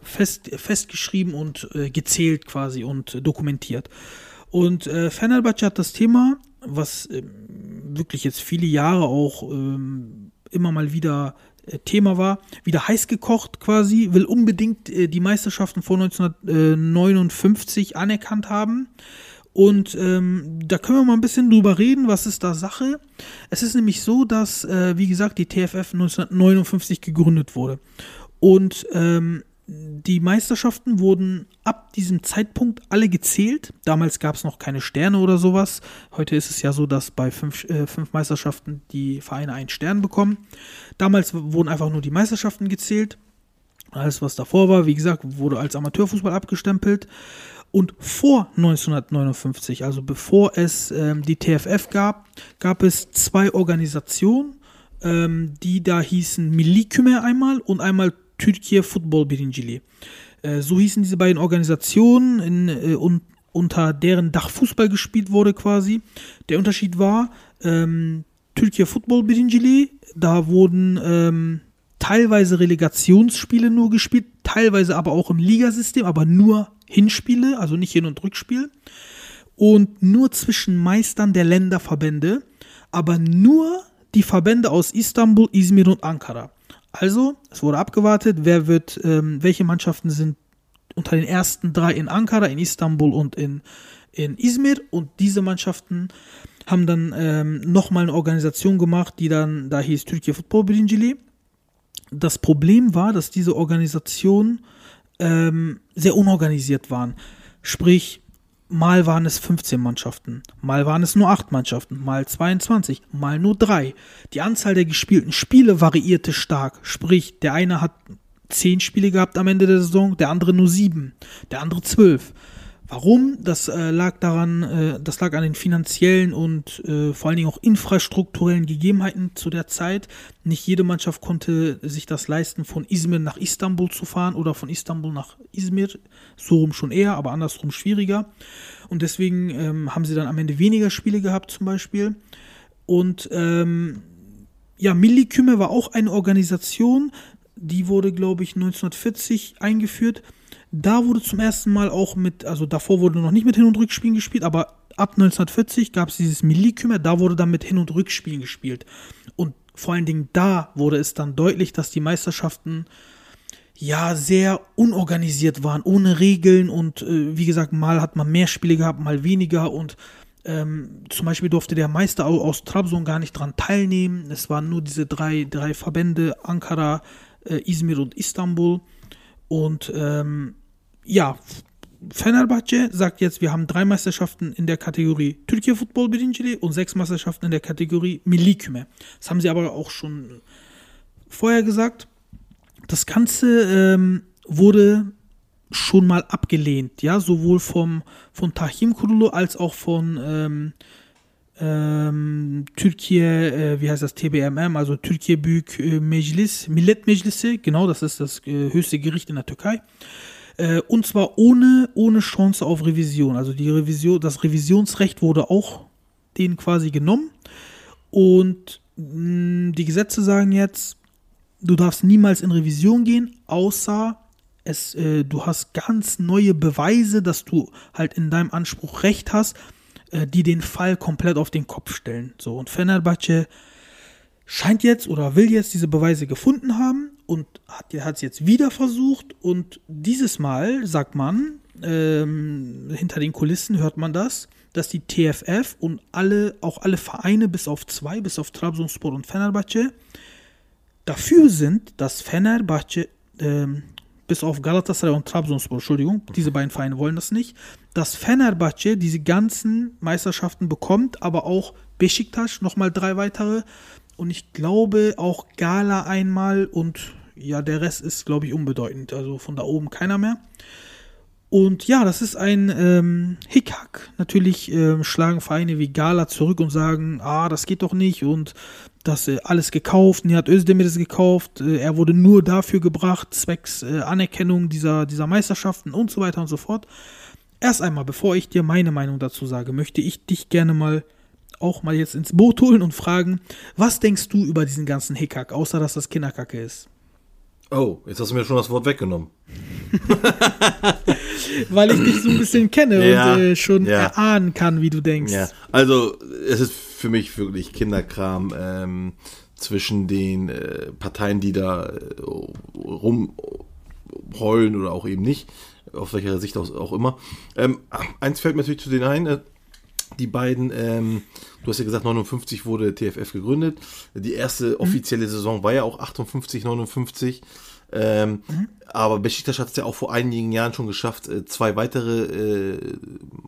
fest, festgeschrieben und äh, gezählt quasi und dokumentiert. Und äh, Fenerbahce hat das Thema, was ähm, wirklich jetzt viele Jahre auch ähm, immer mal wieder äh, Thema war, wieder heiß gekocht quasi, will unbedingt äh, die Meisterschaften vor 1959 anerkannt haben. Und ähm, da können wir mal ein bisschen drüber reden, was ist da Sache. Es ist nämlich so, dass, äh, wie gesagt, die TFF 1959 gegründet wurde. Und ähm, die Meisterschaften wurden ab diesem Zeitpunkt alle gezählt. Damals gab es noch keine Sterne oder sowas. Heute ist es ja so, dass bei fünf, äh, fünf Meisterschaften die Vereine einen Stern bekommen. Damals wurden einfach nur die Meisterschaften gezählt. Alles, was davor war, wie gesagt, wurde als Amateurfußball abgestempelt. Und vor 1959, also bevor es ähm, die TFF gab, gab es zwei Organisationen, ähm, die da hießen Milli Küme einmal und einmal Türkiye Futbol Birinciliği. Äh, so hießen diese beiden Organisationen, in, äh, un, unter deren Dach Fußball gespielt wurde quasi. Der Unterschied war, ähm, Türkiye Futbol Birinciliği, da wurden ähm, teilweise Relegationsspiele nur gespielt, teilweise aber auch im Ligasystem, aber nur Hinspiele, also nicht Hin- und Rückspiel. Und nur zwischen Meistern der Länderverbände, aber nur die Verbände aus Istanbul, Izmir und Ankara. Also, es wurde abgewartet, wer wird, ähm, welche Mannschaften sind unter den ersten drei in Ankara, in Istanbul und in, in Izmir. Und diese Mannschaften haben dann ähm, nochmal eine Organisation gemacht, die dann, da hieß Türkiye Futbol Birinciliği. Das Problem war, dass diese Organisationen ähm, sehr unorganisiert waren. Sprich, mal waren es 15 Mannschaften, mal waren es nur 8 Mannschaften, mal 22, mal nur 3. Die Anzahl der gespielten Spiele variierte stark. Sprich, der eine hat 10 Spiele gehabt am Ende der Saison, der andere nur 7, der andere 12. Warum? Das äh, lag daran, äh, das lag an den finanziellen und äh, vor allen Dingen auch infrastrukturellen Gegebenheiten zu der Zeit. Nicht jede Mannschaft konnte sich das leisten, von Izmir nach Istanbul zu fahren oder von Istanbul nach Izmir. So rum schon eher, aber andersrum schwieriger. Und deswegen ähm, haben sie dann am Ende weniger Spiele gehabt, zum Beispiel. Und ähm, ja, Milli Küme war auch eine Organisation, die wurde, glaube ich, 1940 eingeführt. Da wurde zum ersten Mal auch mit, also davor wurde noch nicht mit Hin- und Rückspielen gespielt, aber ab 1940 gab es dieses Millikümer, da wurde dann mit Hin- und Rückspielen gespielt. Und vor allen Dingen da wurde es dann deutlich, dass die Meisterschaften ja sehr unorganisiert waren, ohne Regeln und äh, wie gesagt, mal hat man mehr Spiele gehabt, mal weniger und ähm, zum Beispiel durfte der Meister au- aus Trabzon gar nicht dran teilnehmen. Es waren nur diese drei, drei Verbände, Ankara, äh, Izmir und Istanbul. Und ähm, ja, Fenerbahce sagt jetzt, wir haben drei Meisterschaften in der Kategorie Türkiye Futbol Birinciliği und sechs Meisterschaften in der Kategorie Milli Küme. Das haben sie aber auch schon vorher gesagt. Das Ganze ähm, wurde schon mal abgelehnt, ja, sowohl vom von Tahim Kurulu als auch von ähm, ähm, Türkiye, äh, wie heißt das, TBMM, also Türkiye Büyük äh, Meclis, Millet Meclisi, genau, das ist das äh, höchste Gericht in der Türkei. Äh, und zwar ohne, ohne Chance auf Revision. Also die Revision, das Revisionsrecht wurde auch denen quasi genommen. Und mh, die Gesetze sagen jetzt, du darfst niemals in Revision gehen, außer es, äh, du hast ganz neue Beweise, dass du halt in deinem Anspruch Recht hast, äh, die den Fall komplett auf den Kopf stellen. So, und Fenerbahce scheint jetzt oder will jetzt diese Beweise gefunden haben und hat es jetzt wieder versucht. Und dieses Mal sagt man, ähm, hinter den Kulissen hört man das, dass die TFF und alle, auch alle Vereine bis auf zwei, bis auf Trabzonspor und Fenerbahce, dafür sind, dass Fenerbahce, ähm, bis auf Galatasaray und Trabzonspor, Entschuldigung, diese beiden Vereine wollen das nicht, dass Fenerbahce diese ganzen Meisterschaften bekommt, aber auch Besiktas nochmal drei weitere und ich glaube auch Gala einmal und ja, der Rest ist, glaube ich, unbedeutend. Also von da oben keiner mehr. Und ja, das ist ein ähm, Hickhack. Natürlich ähm, schlagen Vereine wie Gala zurück und sagen, ah, das geht doch nicht und das äh, alles gekauft. Und er hat Özdemir das gekauft. Äh, er wurde nur dafür gebracht, zwecks äh, Anerkennung dieser, dieser Meisterschaften und so weiter und so fort. Erst einmal, bevor ich dir meine Meinung dazu sage, möchte ich dich gerne mal auch mal jetzt ins Boot holen und fragen, was denkst du über diesen ganzen Hickhack, außer dass das Kinderkacke ist? Oh, jetzt hast du mir schon das Wort weggenommen. Weil ich dich so ein bisschen kenne Ja, und äh, schon ja. erahnen kann, wie du denkst. Ja, also es ist für mich wirklich Kinderkram ähm, zwischen den äh, Parteien, die da äh, rumheulen oder auch eben nicht, auf welcher Sicht auch, auch immer. Ähm, eins fällt mir natürlich zu denen ein, äh, die beiden, ähm, du hast ja gesagt, 59 wurde TFF gegründet. Die erste offizielle Saison war ja auch 58, 59. Ähm, Aber Besiktas hat es ja auch vor einigen Jahren schon geschafft, äh, zwei weitere äh,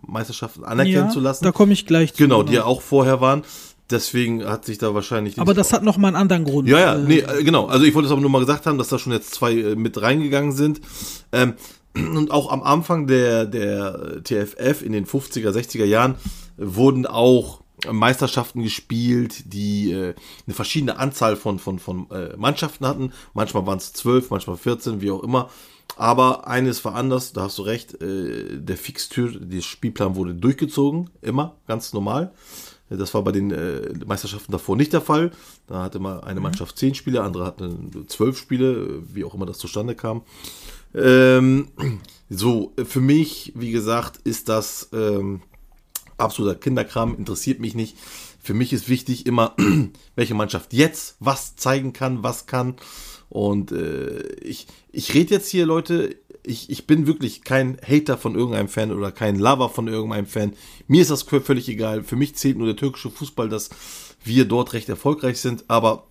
Meisterschaften anerkennen Ja, zu lassen. da komme ich gleich zu. Genau, die ja auch vorher waren. Deswegen hat sich da wahrscheinlich. Aber das hat noch mal einen anderen Grund. Ja, ja, Äh, nee, äh, genau. Also ich wollte es aber nur mal gesagt haben, dass da schon jetzt zwei mit reingegangen sind. Ähm, und auch am Anfang der, der TFF in den 50er, 60er Jahren wurden auch Meisterschaften gespielt, die äh, eine verschiedene Anzahl von, von, von äh, Mannschaften hatten. Manchmal waren es zwölf, manchmal 14, wie auch immer. Aber eines war anders, da hast du recht, äh, der Fixtür, der Spielplan wurde durchgezogen, immer, ganz normal. Das war bei den äh, Meisterschaften davor nicht der Fall. Da hatte mal eine Mannschaft zehn Spiele, andere hatten zwölf Spiele, wie auch immer das zustande kam. Ähm, so, für mich, wie gesagt, ist das ähm, absoluter Kinderkram, interessiert mich nicht. Für mich ist wichtig immer, welche Mannschaft jetzt was zeigen kann, was kann. Und äh, ich, ich rede jetzt hier, Leute, ich, ich bin wirklich kein Hater von irgendeinem Fan oder kein Lover von irgendeinem Fan. Mir ist das völlig egal. Für mich zählt nur der türkische Fußball, dass wir dort recht erfolgreich sind. Aber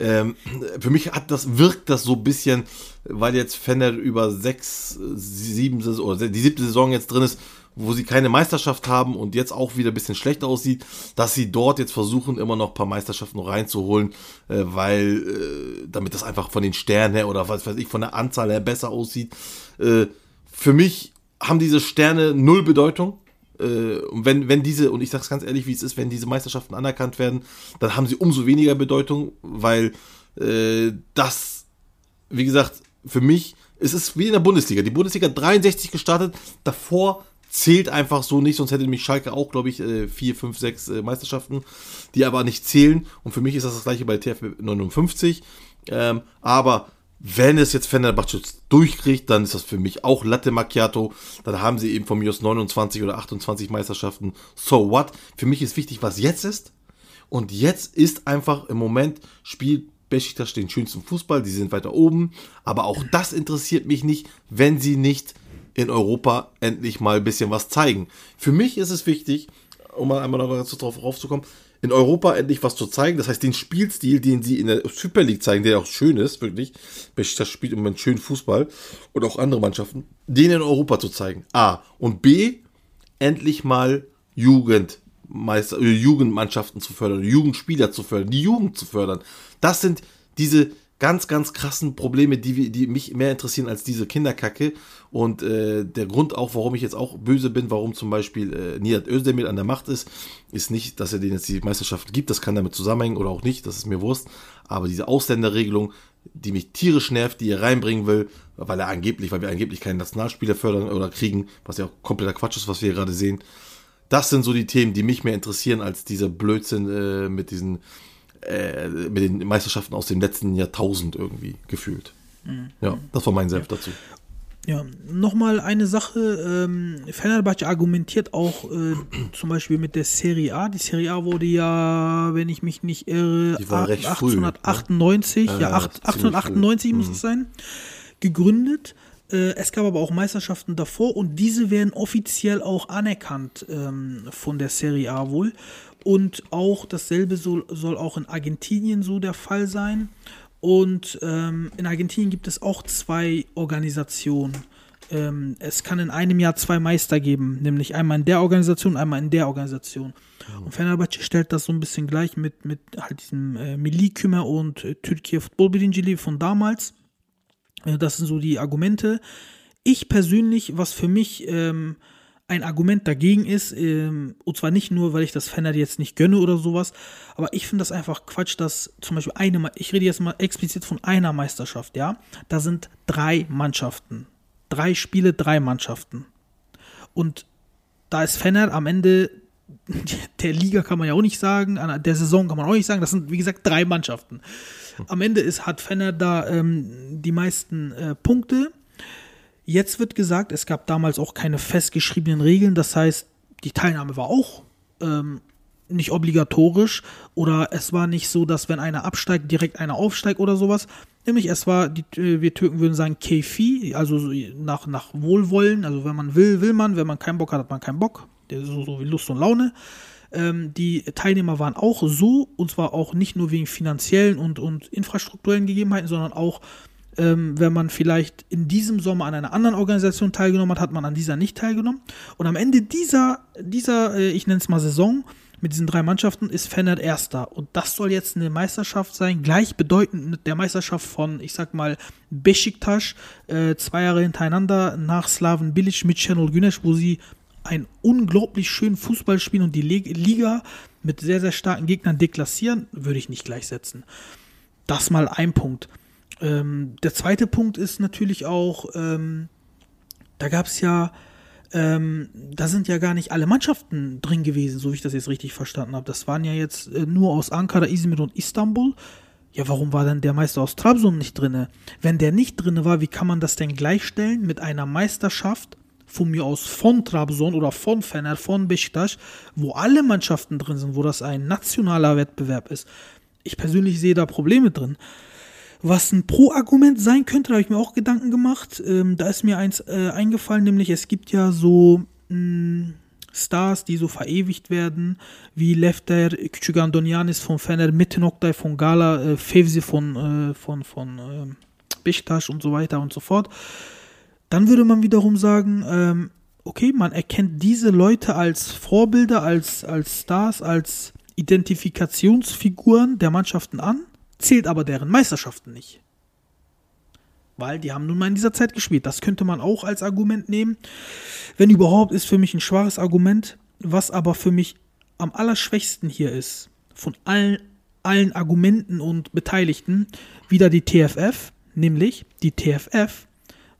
ähm, für mich hat das, wirkt das so ein bisschen, weil jetzt Fener über sechs, sieben oder die siebte Saison jetzt drin ist, wo sie keine Meisterschaft haben und jetzt auch wieder ein bisschen schlecht aussieht, dass sie dort jetzt versuchen, immer noch ein paar Meisterschaften reinzuholen, äh, weil, äh, damit das einfach von den Sternen her oder was weiß ich, von der Anzahl her besser aussieht. Äh, für mich haben diese Sterne null Bedeutung. Äh, und wenn, wenn diese, und ich sag's ganz ehrlich, wie es ist, wenn diese Meisterschaften anerkannt werden, dann haben sie umso weniger Bedeutung, weil äh, das, wie gesagt, für mich, es ist wie in der Bundesliga. Die Bundesliga hat 63 gestartet, davor zählt einfach so nicht, sonst hätte mich Schalke auch, glaube ich, äh, vier, fünf, sechs äh, Meisterschaften, die aber nicht zählen. Und für mich ist das das gleiche bei TFB 59. Ähm, aber wenn es jetzt Fenerbahce durchkriegt, dann ist das für mich auch Latte Macchiato. Dann haben sie eben von mir aus 29 oder 28 Meisterschaften. So what? Für mich ist wichtig, was jetzt ist. Und jetzt ist einfach im Moment spielt Besiktas den schönsten Fußball. Die sind weiter oben. Aber auch das interessiert mich nicht, wenn sie nicht in Europa endlich mal ein bisschen was zeigen. Für mich ist es wichtig, um mal einmal drauf raufzukommen, in Europa endlich was zu zeigen. Das heißt, den Spielstil, den sie in der Super League zeigen, der auch schön ist, wirklich. Besiktas spielt im Moment schön Fußball und auch andere Mannschaften, den in Europa zu zeigen. A. Und B. Endlich mal Jugendmeister, äh, Jugendmannschaften zu fördern, Jugendspieler zu fördern, die Jugend zu fördern. Das sind diese ganz, ganz krassen Probleme, die, die mich mehr interessieren als diese Kinderkacke. Und äh, der Grund auch, warum ich jetzt auch böse bin, warum zum Beispiel äh, Nihat Özdemir an der Macht ist, ist nicht, dass er denen jetzt die Meisterschaft gibt. Das kann damit zusammenhängen oder auch nicht, das ist mir Wurst. Aber diese Ausländerregelung, die mich tierisch nervt, die er reinbringen will, weil er angeblich, weil wir angeblich keinen Nationalspieler fördern oder kriegen, was ja auch kompletter Quatsch ist, was wir hier gerade sehen. Das sind so die Themen, die mich mehr interessieren als dieser Blödsinn äh, mit diesen äh, mit den Meisterschaften aus dem letzten Jahrtausend irgendwie gefühlt. Ja, das war mein Senf dazu. Ja, nochmal eine Sache. Ähm, Fenerbahce argumentiert auch äh, zum Beispiel mit der Serie A. Die Serie A wurde ja, wenn ich mich nicht irre, Die war recht früh, ne? 1898, ja, Ja, acht- ziemlich früh. 1898 muss es sein, gegründet. Äh, es gab aber auch Meisterschaften davor und diese werden offiziell auch anerkannt ähm, von der Serie A wohl. Und auch dasselbe soll, soll auch in Argentinien so der Fall sein. Und ähm, in Argentinien gibt es auch zwei Organisationen. Ähm, es kann in einem Jahr zwei Meister geben, nämlich einmal in der Organisation, einmal in der Organisation. Und Fenerbahce stellt das so ein bisschen gleich mit, mit halt diesem äh, Milli-Kümer und äh, Türkiye Futbol Birinciliği von damals. Äh, Das sind so die Argumente. Ich persönlich, was für mich ähm, ein Argument dagegen ist, ähm, und zwar nicht nur, weil ich das Fener jetzt nicht gönne oder sowas, aber ich finde das einfach Quatsch, dass zum Beispiel eine, ich rede jetzt mal explizit von einer Meisterschaft, ja, da sind drei Mannschaften. Drei Spiele, drei Mannschaften. Und da ist Fener am Ende der Liga kann man ja auch nicht sagen, der Saison kann man auch nicht sagen, das sind wie gesagt drei Mannschaften. Am Ende ist, hat Fener da ähm, die meisten äh, Punkte. Jetzt wird gesagt, es gab damals auch keine festgeschriebenen Regeln, das heißt, die Teilnahme war auch ähm, nicht obligatorisch oder es war nicht so, dass wenn einer absteigt, direkt einer aufsteigt oder sowas. Nämlich es war, die, äh, wir Türken würden sagen Kefi, also so nach, nach Wohlwollen, also wenn man will, will man, wenn man keinen Bock hat, hat man keinen Bock. So, so wie Lust und Laune. Ähm, die Teilnehmer waren auch so, und zwar auch nicht nur wegen finanziellen und, und infrastrukturellen Gegebenheiten, sondern auch, ähm, wenn man vielleicht in diesem Sommer an einer anderen Organisation teilgenommen hat, hat man an dieser nicht teilgenommen. Und am Ende dieser, dieser äh, ich nenne es mal Saison, mit diesen drei Mannschaften ist Fener Erster. Und das soll jetzt eine Meisterschaft sein, gleichbedeutend mit der Meisterschaft von, ich sag mal, Besiktas, äh, zwei Jahre hintereinander nach Slaven Bilic mit Şenol Güneş, wo sie einen unglaublich schönen Fußball spielen und die Liga mit sehr, sehr starken Gegnern deklassieren, würde ich nicht gleichsetzen. Das mal ein Punkt. Ähm, der zweite Punkt ist natürlich auch, ähm, da gab es ja, ähm, da sind ja gar nicht alle Mannschaften drin gewesen, so wie ich das jetzt richtig verstanden habe. Das waren ja jetzt äh, nur aus Ankara, Izmir und Istanbul. Ja, warum war dann der Meister aus Trabzon nicht drinne? Wenn der nicht drinne war, wie kann man das denn gleichstellen mit einer Meisterschaft von mir aus von Trabzon oder von Fener, von Beşiktaş, wo alle Mannschaften drin sind, wo das ein nationaler Wettbewerb ist? Ich persönlich sehe da Probleme drin. Was ein Pro-Argument sein könnte, da habe ich mir auch Gedanken gemacht. Ähm, da ist mir eins äh, eingefallen, nämlich es gibt ja so mh, Stars, die so verewigt werden, wie Lefter Küçükandonianis von Fener, Metin Oktay von Gala, äh, Fevzi von, äh, von, von äh, Beşiktaş und so weiter und so fort. Dann würde man wiederum sagen, ähm, okay, man erkennt diese Leute als Vorbilder, als, als Stars, als Identifikationsfiguren der Mannschaften an, zählt aber deren Meisterschaften nicht. Weil die haben nun mal in dieser Zeit gespielt. Das könnte man auch als Argument nehmen. Wenn überhaupt, ist für mich ein schwaches Argument. Was aber für mich am allerschwächsten hier ist, von allen, allen Argumenten und Beteiligten, wieder die TFF. Nämlich die TFF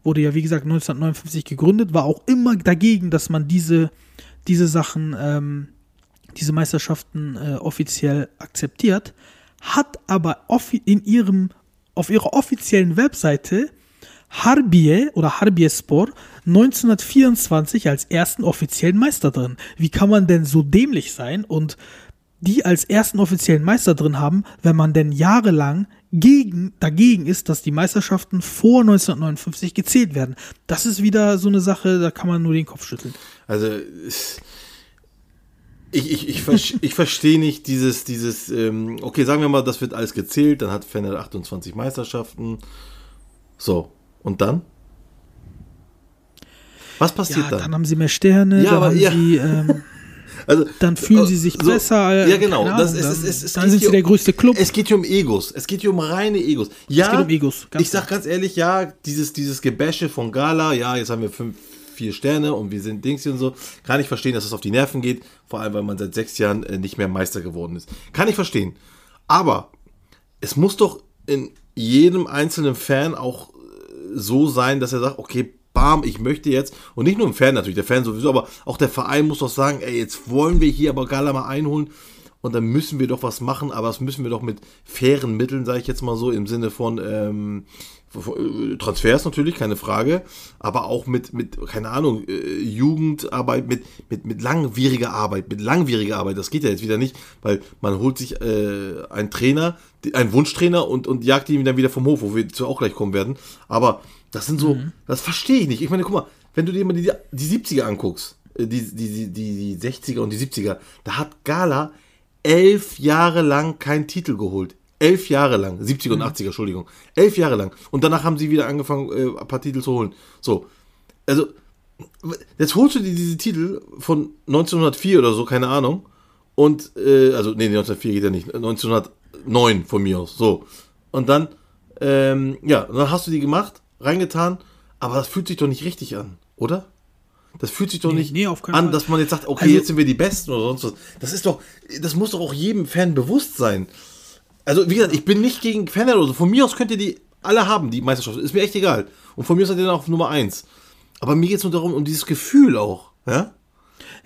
wurde ja wie gesagt 1959 gegründet, war auch immer dagegen, dass man diese, diese Sachen, ähm, diese Meisterschaften äh, offiziell akzeptiert, hat aber in ihrem, auf ihrer offiziellen Webseite Harbiye oder Harbiye Sport 1924 als ersten offiziellen Meister drin. Wie kann man denn so dämlich sein und die als ersten offiziellen Meister drin haben, wenn man denn jahrelang gegen, dagegen ist, dass die Meisterschaften vor 1959 gezählt werden. Das ist wieder so eine Sache, da kann man nur den Kopf schütteln. Also ich, ich, ich, ver- ich verstehe nicht dieses, dieses, ähm, okay, sagen wir mal, das wird alles gezählt, dann hat Fener 28 Meisterschaften. So, und dann? Was passiert Ja, dann? dann haben sie mehr Sterne, Ja, dann aber ja. sie, ähm, Also, Dann fühlen äh, sie sich so, besser, äh, Ja, genau. keine Das Ahnung, ist, dann- es, es, es dann sind sie der größte Club. Es geht hier um Egos. Es geht hier um reine Egos. Ja, geht um Egos, ganz ich sag ganz ehrlich, ja, dieses, dieses Gebäsche von Gala, ja, jetzt haben wir fünf, vier Sterne und wir sind Dings und so. Kann ich verstehen, dass es auf die Nerven geht. Vor allem, weil man seit sechs Jahren äh, nicht mehr Meister geworden ist. Kann ich verstehen. Aber es muss doch in jedem einzelnen Fan auch äh, so sein, dass er sagt, okay, bam, ich möchte jetzt, und nicht nur im Fan natürlich, der Fan sowieso, aber auch der Verein muss doch sagen, ey, jetzt wollen wir hier aber Gala mal einholen und dann müssen wir doch was machen, aber das müssen wir doch mit fairen Mitteln, sage ich jetzt mal so, im Sinne von ähm, Transfers natürlich, keine Frage, aber auch mit, mit keine Ahnung, äh, Jugendarbeit, mit, mit, mit langwieriger Arbeit, mit langwieriger Arbeit, das geht ja jetzt wieder nicht, weil man holt sich äh, einen Trainer, einen Wunschtrainer und, und jagt ihn dann wieder vom Hof, wo wir zu auch gleich kommen werden, aber das sind so, das verstehe ich nicht. Ich meine, guck mal, wenn du dir mal die, die 70er anguckst, äh, die, die, die, die 60er und die 70er, da hat Gala elf Jahre lang keinen Titel geholt. Elf Jahre lang. 70er und 80er, Entschuldigung. Elf Jahre lang. Und danach haben sie wieder angefangen, äh, ein paar Titel zu holen. So. Also, jetzt holst du dir diese Titel von 1904 oder so, keine Ahnung. Und, äh, also, nee, 1904 geht ja nicht. 1909 von mir aus. So. Und dann, ähm, ja, und dann hast du die gemacht, reingetan, aber das fühlt sich doch nicht richtig an, oder? Das fühlt sich doch Nee, nicht nee, an, dass man jetzt sagt, okay, Also- jetzt sind wir die Besten oder sonst was. Das ist doch, das muss doch auch jedem Fan bewusst sein. Also, wie gesagt, ich bin nicht gegen Fan oder so. Von mir aus könnt ihr die alle haben, die Meisterschaft. Ist mir echt egal. Und von mir aus seid ihr dann auf Nummer 1. Aber mir geht es nur darum, um dieses Gefühl auch. Ja?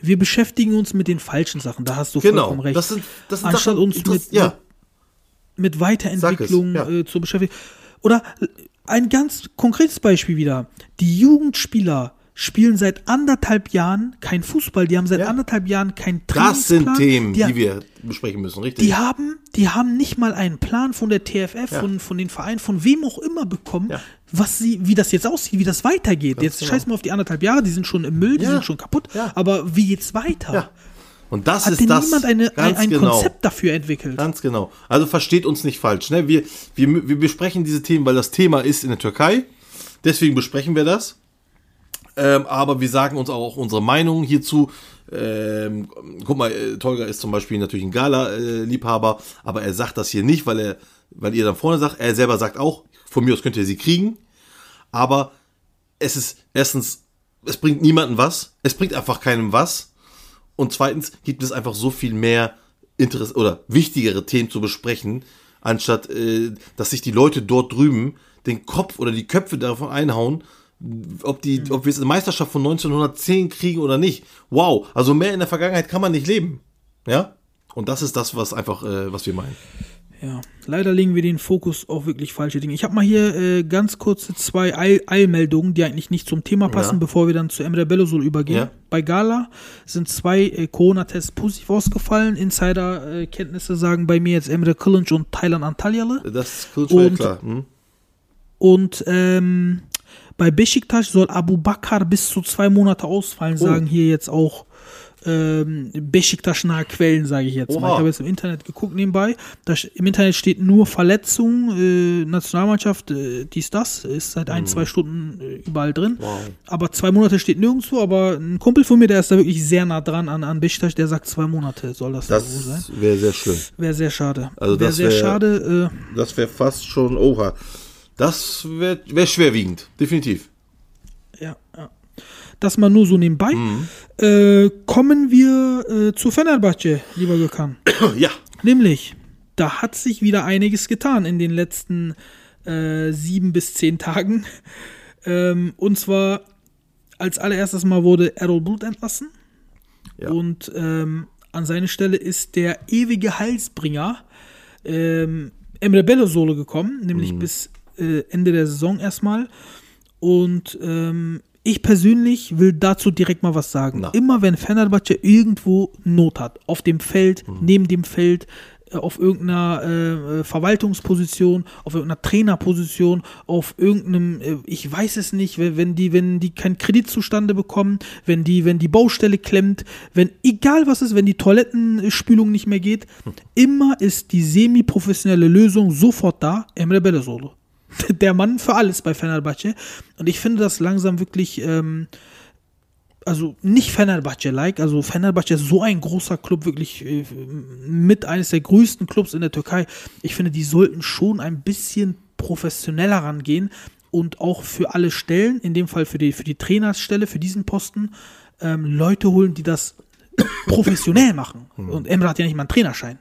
Wir beschäftigen uns mit den falschen Sachen, da hast du Genau. vollkommen recht. Das sind, das sind Anstatt Sachen, uns mit, ja. mit Weiterentwicklung es, ja. äh, zu beschäftigen. Oder ein ganz konkretes Beispiel wieder. Die Jugendspieler spielen seit anderthalb Jahren kein Fußball, die haben seit Ja. anderthalb Jahren kein Das sind Trainingsplan. Themen, die, die wir besprechen müssen, richtig? die haben, die haben nicht mal einen Plan von der TFF, Ja. von, von den Vereinen, von wem auch immer bekommen, Ja. was sie, wie das jetzt aussieht, wie das weitergeht. jetzt genau. scheiß mal auf die anderthalb Jahre, die sind schon im Müll, die sind schon kaputt. Aber wie geht's weiter? Und das Hat ist denn das. niemand eine, ein, ganz ein genau. Konzept dafür entwickelt? Ganz genau. Also versteht uns nicht falsch. Ne? Wir, wir, wir besprechen diese Themen, weil das Thema ist in der Türkei. Deswegen besprechen wir das. Ähm, aber wir sagen uns auch unsere Meinung hierzu. Ähm, guck mal, äh, Tolga ist zum Beispiel natürlich ein Gala-Liebhaber, aber er sagt das hier nicht, weil er, weil ihr dann vorne sagt, er selber sagt auch, von mir aus könnt ihr sie kriegen. Aber es ist erstens, es bringt niemandem was. Es bringt einfach keinem was. Und zweitens gibt es einfach so viel mehr Interesse oder wichtigere Themen zu besprechen, anstatt äh, dass sich die Leute dort drüben den Kopf oder die Köpfe davon einhauen, ob, die, ob wir es in Meisterschaft von 1910 kriegen oder nicht. Wow, also mehr in der Vergangenheit kann man nicht leben. Ja? Und das ist das, was einfach, äh, was wir meinen. Ja, leider legen wir den Fokus auf wirklich falsche Dinge. Ich habe mal hier äh, ganz kurze zwei Eil Eilmeldungen, die eigentlich nicht zum Thema passen, Ja. bevor wir dann zu Emre Bellosul übergehen. Ja. Bei Gala sind zwei äh, Corona-Tests positiv ausgefallen. Insider-Kenntnisse sagen bei mir jetzt Emre Kılınç und Thailand Antalyalı. Das ist ja Und- klar. Hm? Und ähm, bei Besiktas soll Abu Bakr bis zu zwei Monate ausfallen, Oh. sagen hier jetzt auch ähm, Besiktas-nahe Quellen, sage ich jetzt mal. Oha. Ich habe jetzt im Internet geguckt nebenbei. Da, Im Internet steht nur Verletzung, äh, Nationalmannschaft, äh, dies, das, ist seit ein, zwei Stunden äh, überall drin. Mhm. Wow. Aber zwei Monate steht nirgendwo, aber ein Kumpel von mir, der ist da wirklich sehr nah dran an, an Besiktas, der sagt, zwei Monate soll das, das wohl sein. Das wäre sehr schlimm. Wäre sehr schade. Also wäre sehr wär- schade. Äh, Das wäre fast schon, oha. Das wäre wär schwerwiegend, definitiv. Ja, ja. Das mal nur so nebenbei. Mhm. Äh, kommen wir äh, zu Fenerbahce, lieber Gökhan. ja. Nämlich, da hat sich wieder einiges getan in den letzten äh, sieben bis zehn Tagen. Ähm, und zwar, als allererstes Mal wurde Errol Bulut entlassen. Ja. Und ähm, an seine Stelle ist der ewige Heilsbringer ähm, Emre Bello-Solo gekommen, Mhm. nämlich bis äh, Ende der Saison erstmal. Und ähm, ich persönlich will dazu direkt mal was sagen. Na. Immer wenn Fenerbahce irgendwo Not hat, auf dem Feld, Mhm. neben dem Feld, äh, auf irgendeiner äh, äh, Verwaltungsposition, auf irgendeiner Trainerposition, auf irgendeinem, äh, ich weiß es nicht, wenn die, wenn die keinen Kredit zustande bekommen, wenn die, wenn die Baustelle klemmt, wenn egal was ist, wenn die Toilettenspülung nicht mehr geht, immer ist die semi-professionelle Lösung sofort da, Emre Belözoğlu. Der Mann für alles bei Fenerbahce. Und ich finde das langsam wirklich ähm, also nicht Fenerbahce-like, also Fenerbahce ist so ein großer Club, wirklich äh, mit eines der größten Clubs in der Türkei. Ich finde, die sollten schon ein bisschen professioneller rangehen und auch für alle Stellen, in dem Fall für die, für die Trainersstelle, für diesen Posten, ähm, Leute holen, die das professionell machen. Und Emre hat ja nicht mal einen Trainerschein.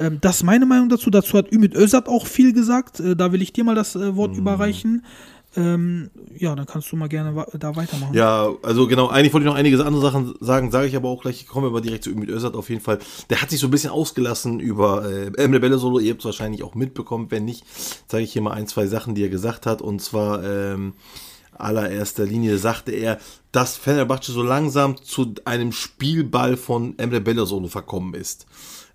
Ähm, das ist meine Meinung dazu. Dazu hat Ümit Özat auch viel gesagt. Äh, da will ich dir mal das äh, Wort überreichen. Ähm, ja, dann kannst du mal gerne wa da weitermachen. Ja, also genau, eigentlich wollte ich noch einige andere Sachen sagen, sage ich aber auch gleich, kommen wir mal direkt zu Ümit Özat auf jeden Fall. Der hat sich so ein bisschen ausgelassen über äh, Emre Bellersolo, ihr habt es wahrscheinlich auch mitbekommen, wenn nicht, zeige ich hier mal ein, zwei Sachen, die er gesagt hat und zwar ähm, allererster Linie sagte er, dass Fenerbahce so langsam zu einem Spielball von Emre Bellersolo verkommen ist.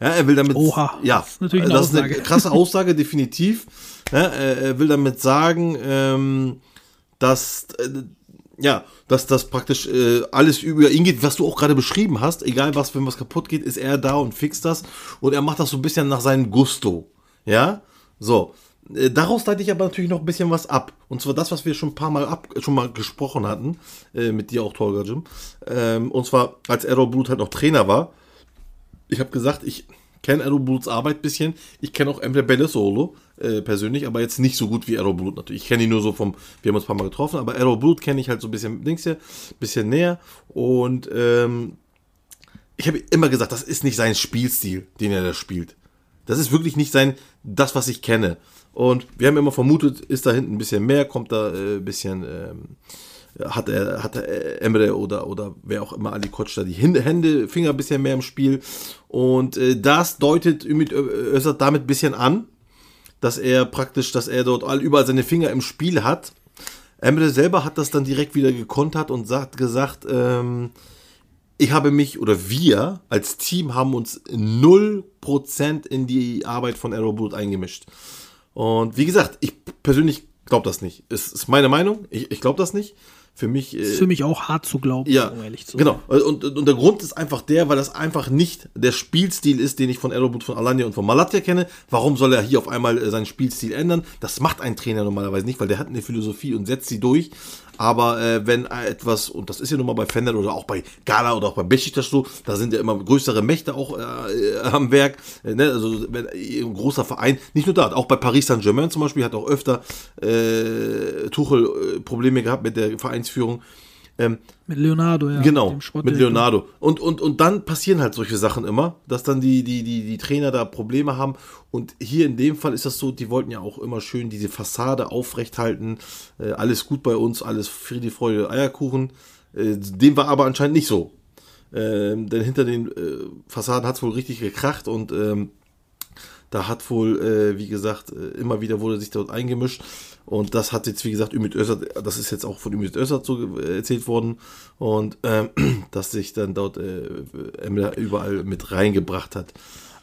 Ja, er will damit, Oha, ja, das ist natürlich eine das ist eine krasse Aussage, definitiv. Ja, er, er will damit sagen, ähm, dass, äh, ja, dass das praktisch äh, alles über ihn geht, was du auch gerade beschrieben hast. Egal was, wenn was kaputt geht, ist er da und fixt das. Und er macht das so ein bisschen nach seinem Gusto. Ja, so. Äh, Daraus leite ich aber natürlich noch ein bisschen was ab. Und zwar das, was wir schon ein paar Mal ab, schon mal gesprochen hatten, äh, mit dir auch, Tolga Jim. Ähm, und zwar, als Errol Blut halt noch Trainer war. Ich habe gesagt, ich kenne Errol Bluts Arbeit ein bisschen. Ich kenne auch Emre Bellersolo äh, persönlich, aber jetzt nicht so gut wie Errol Blut natürlich. Ich kenne ihn nur so vom, wir haben uns ein paar Mal getroffen, aber Errol Blut kenne ich halt so ein bisschen, Dings hier, bisschen näher. Und ähm, ich habe immer gesagt, das ist nicht sein Spielstil, den er da spielt. Das ist wirklich nicht sein, das, was ich kenne. Und wir haben immer vermutet, ist da hinten ein bisschen mehr, kommt da äh, ein bisschen, ähm, hat er, hat er Emre oder, oder wer auch immer Ali Koç da die Hände, Finger ein bisschen mehr im Spiel. Und äh, das deutet Ümit Özat damit ein bisschen an, dass er praktisch, dass er dort all, überall seine Finger im Spiel hat. Emre selber hat das dann direkt wieder gekontert und sagt, gesagt, ähm, ich habe mich oder wir als Team haben uns 0% in die Arbeit von Arrow Blood eingemischt. Und wie gesagt, ich persönlich glaube das nicht. Es ist meine Meinung. Ich, ich glaube das nicht. Für mich. Äh, Ist für mich auch hart zu glauben, ja, um ehrlich zu sein. genau. Und, und der Grund ist einfach der, weil das einfach nicht der Spielstil ist, den ich von Aerobut, von Alanya und von Malatya kenne. Warum soll er hier auf einmal äh, seinen Spielstil ändern? Das macht ein Trainer normalerweise nicht, weil der hat eine Philosophie und setzt sie durch. Aber äh, wenn etwas, und das ist ja nun mal bei Fender oder auch bei Gala oder auch bei Besiktas so, da sind ja immer größere Mächte auch äh, am Werk. Äh, ne? Also wenn äh, ein großer Verein, nicht nur da, auch bei Paris Saint-Germain zum Beispiel hat auch öfter äh, Tuchel äh, Probleme gehabt mit der Vereinsführung. Ähm, Mit Leonardo, ja. genau, mit. Leonardo. Und, und, und dann passieren halt solche Sachen immer, dass dann die, die, die, die Trainer da Probleme haben. Und hier in dem Fall ist das so, die wollten ja auch immer schön diese Fassade aufrechthalten. Äh, alles gut bei uns, alles Friede, Freude, Eierkuchen. Äh, dem war aber anscheinend nicht so. Ähm, denn hinter den äh, Fassaden hat es wohl richtig gekracht und ähm, da hat wohl, äh, wie gesagt, äh, immer wieder wurde sich dort eingemischt. Und das hat jetzt, wie gesagt, Ümit Özat, das ist jetzt auch von Ümit Özat so äh, erzählt worden. Und ähm, dass sich dann dort äh, Emre überall mit reingebracht hat.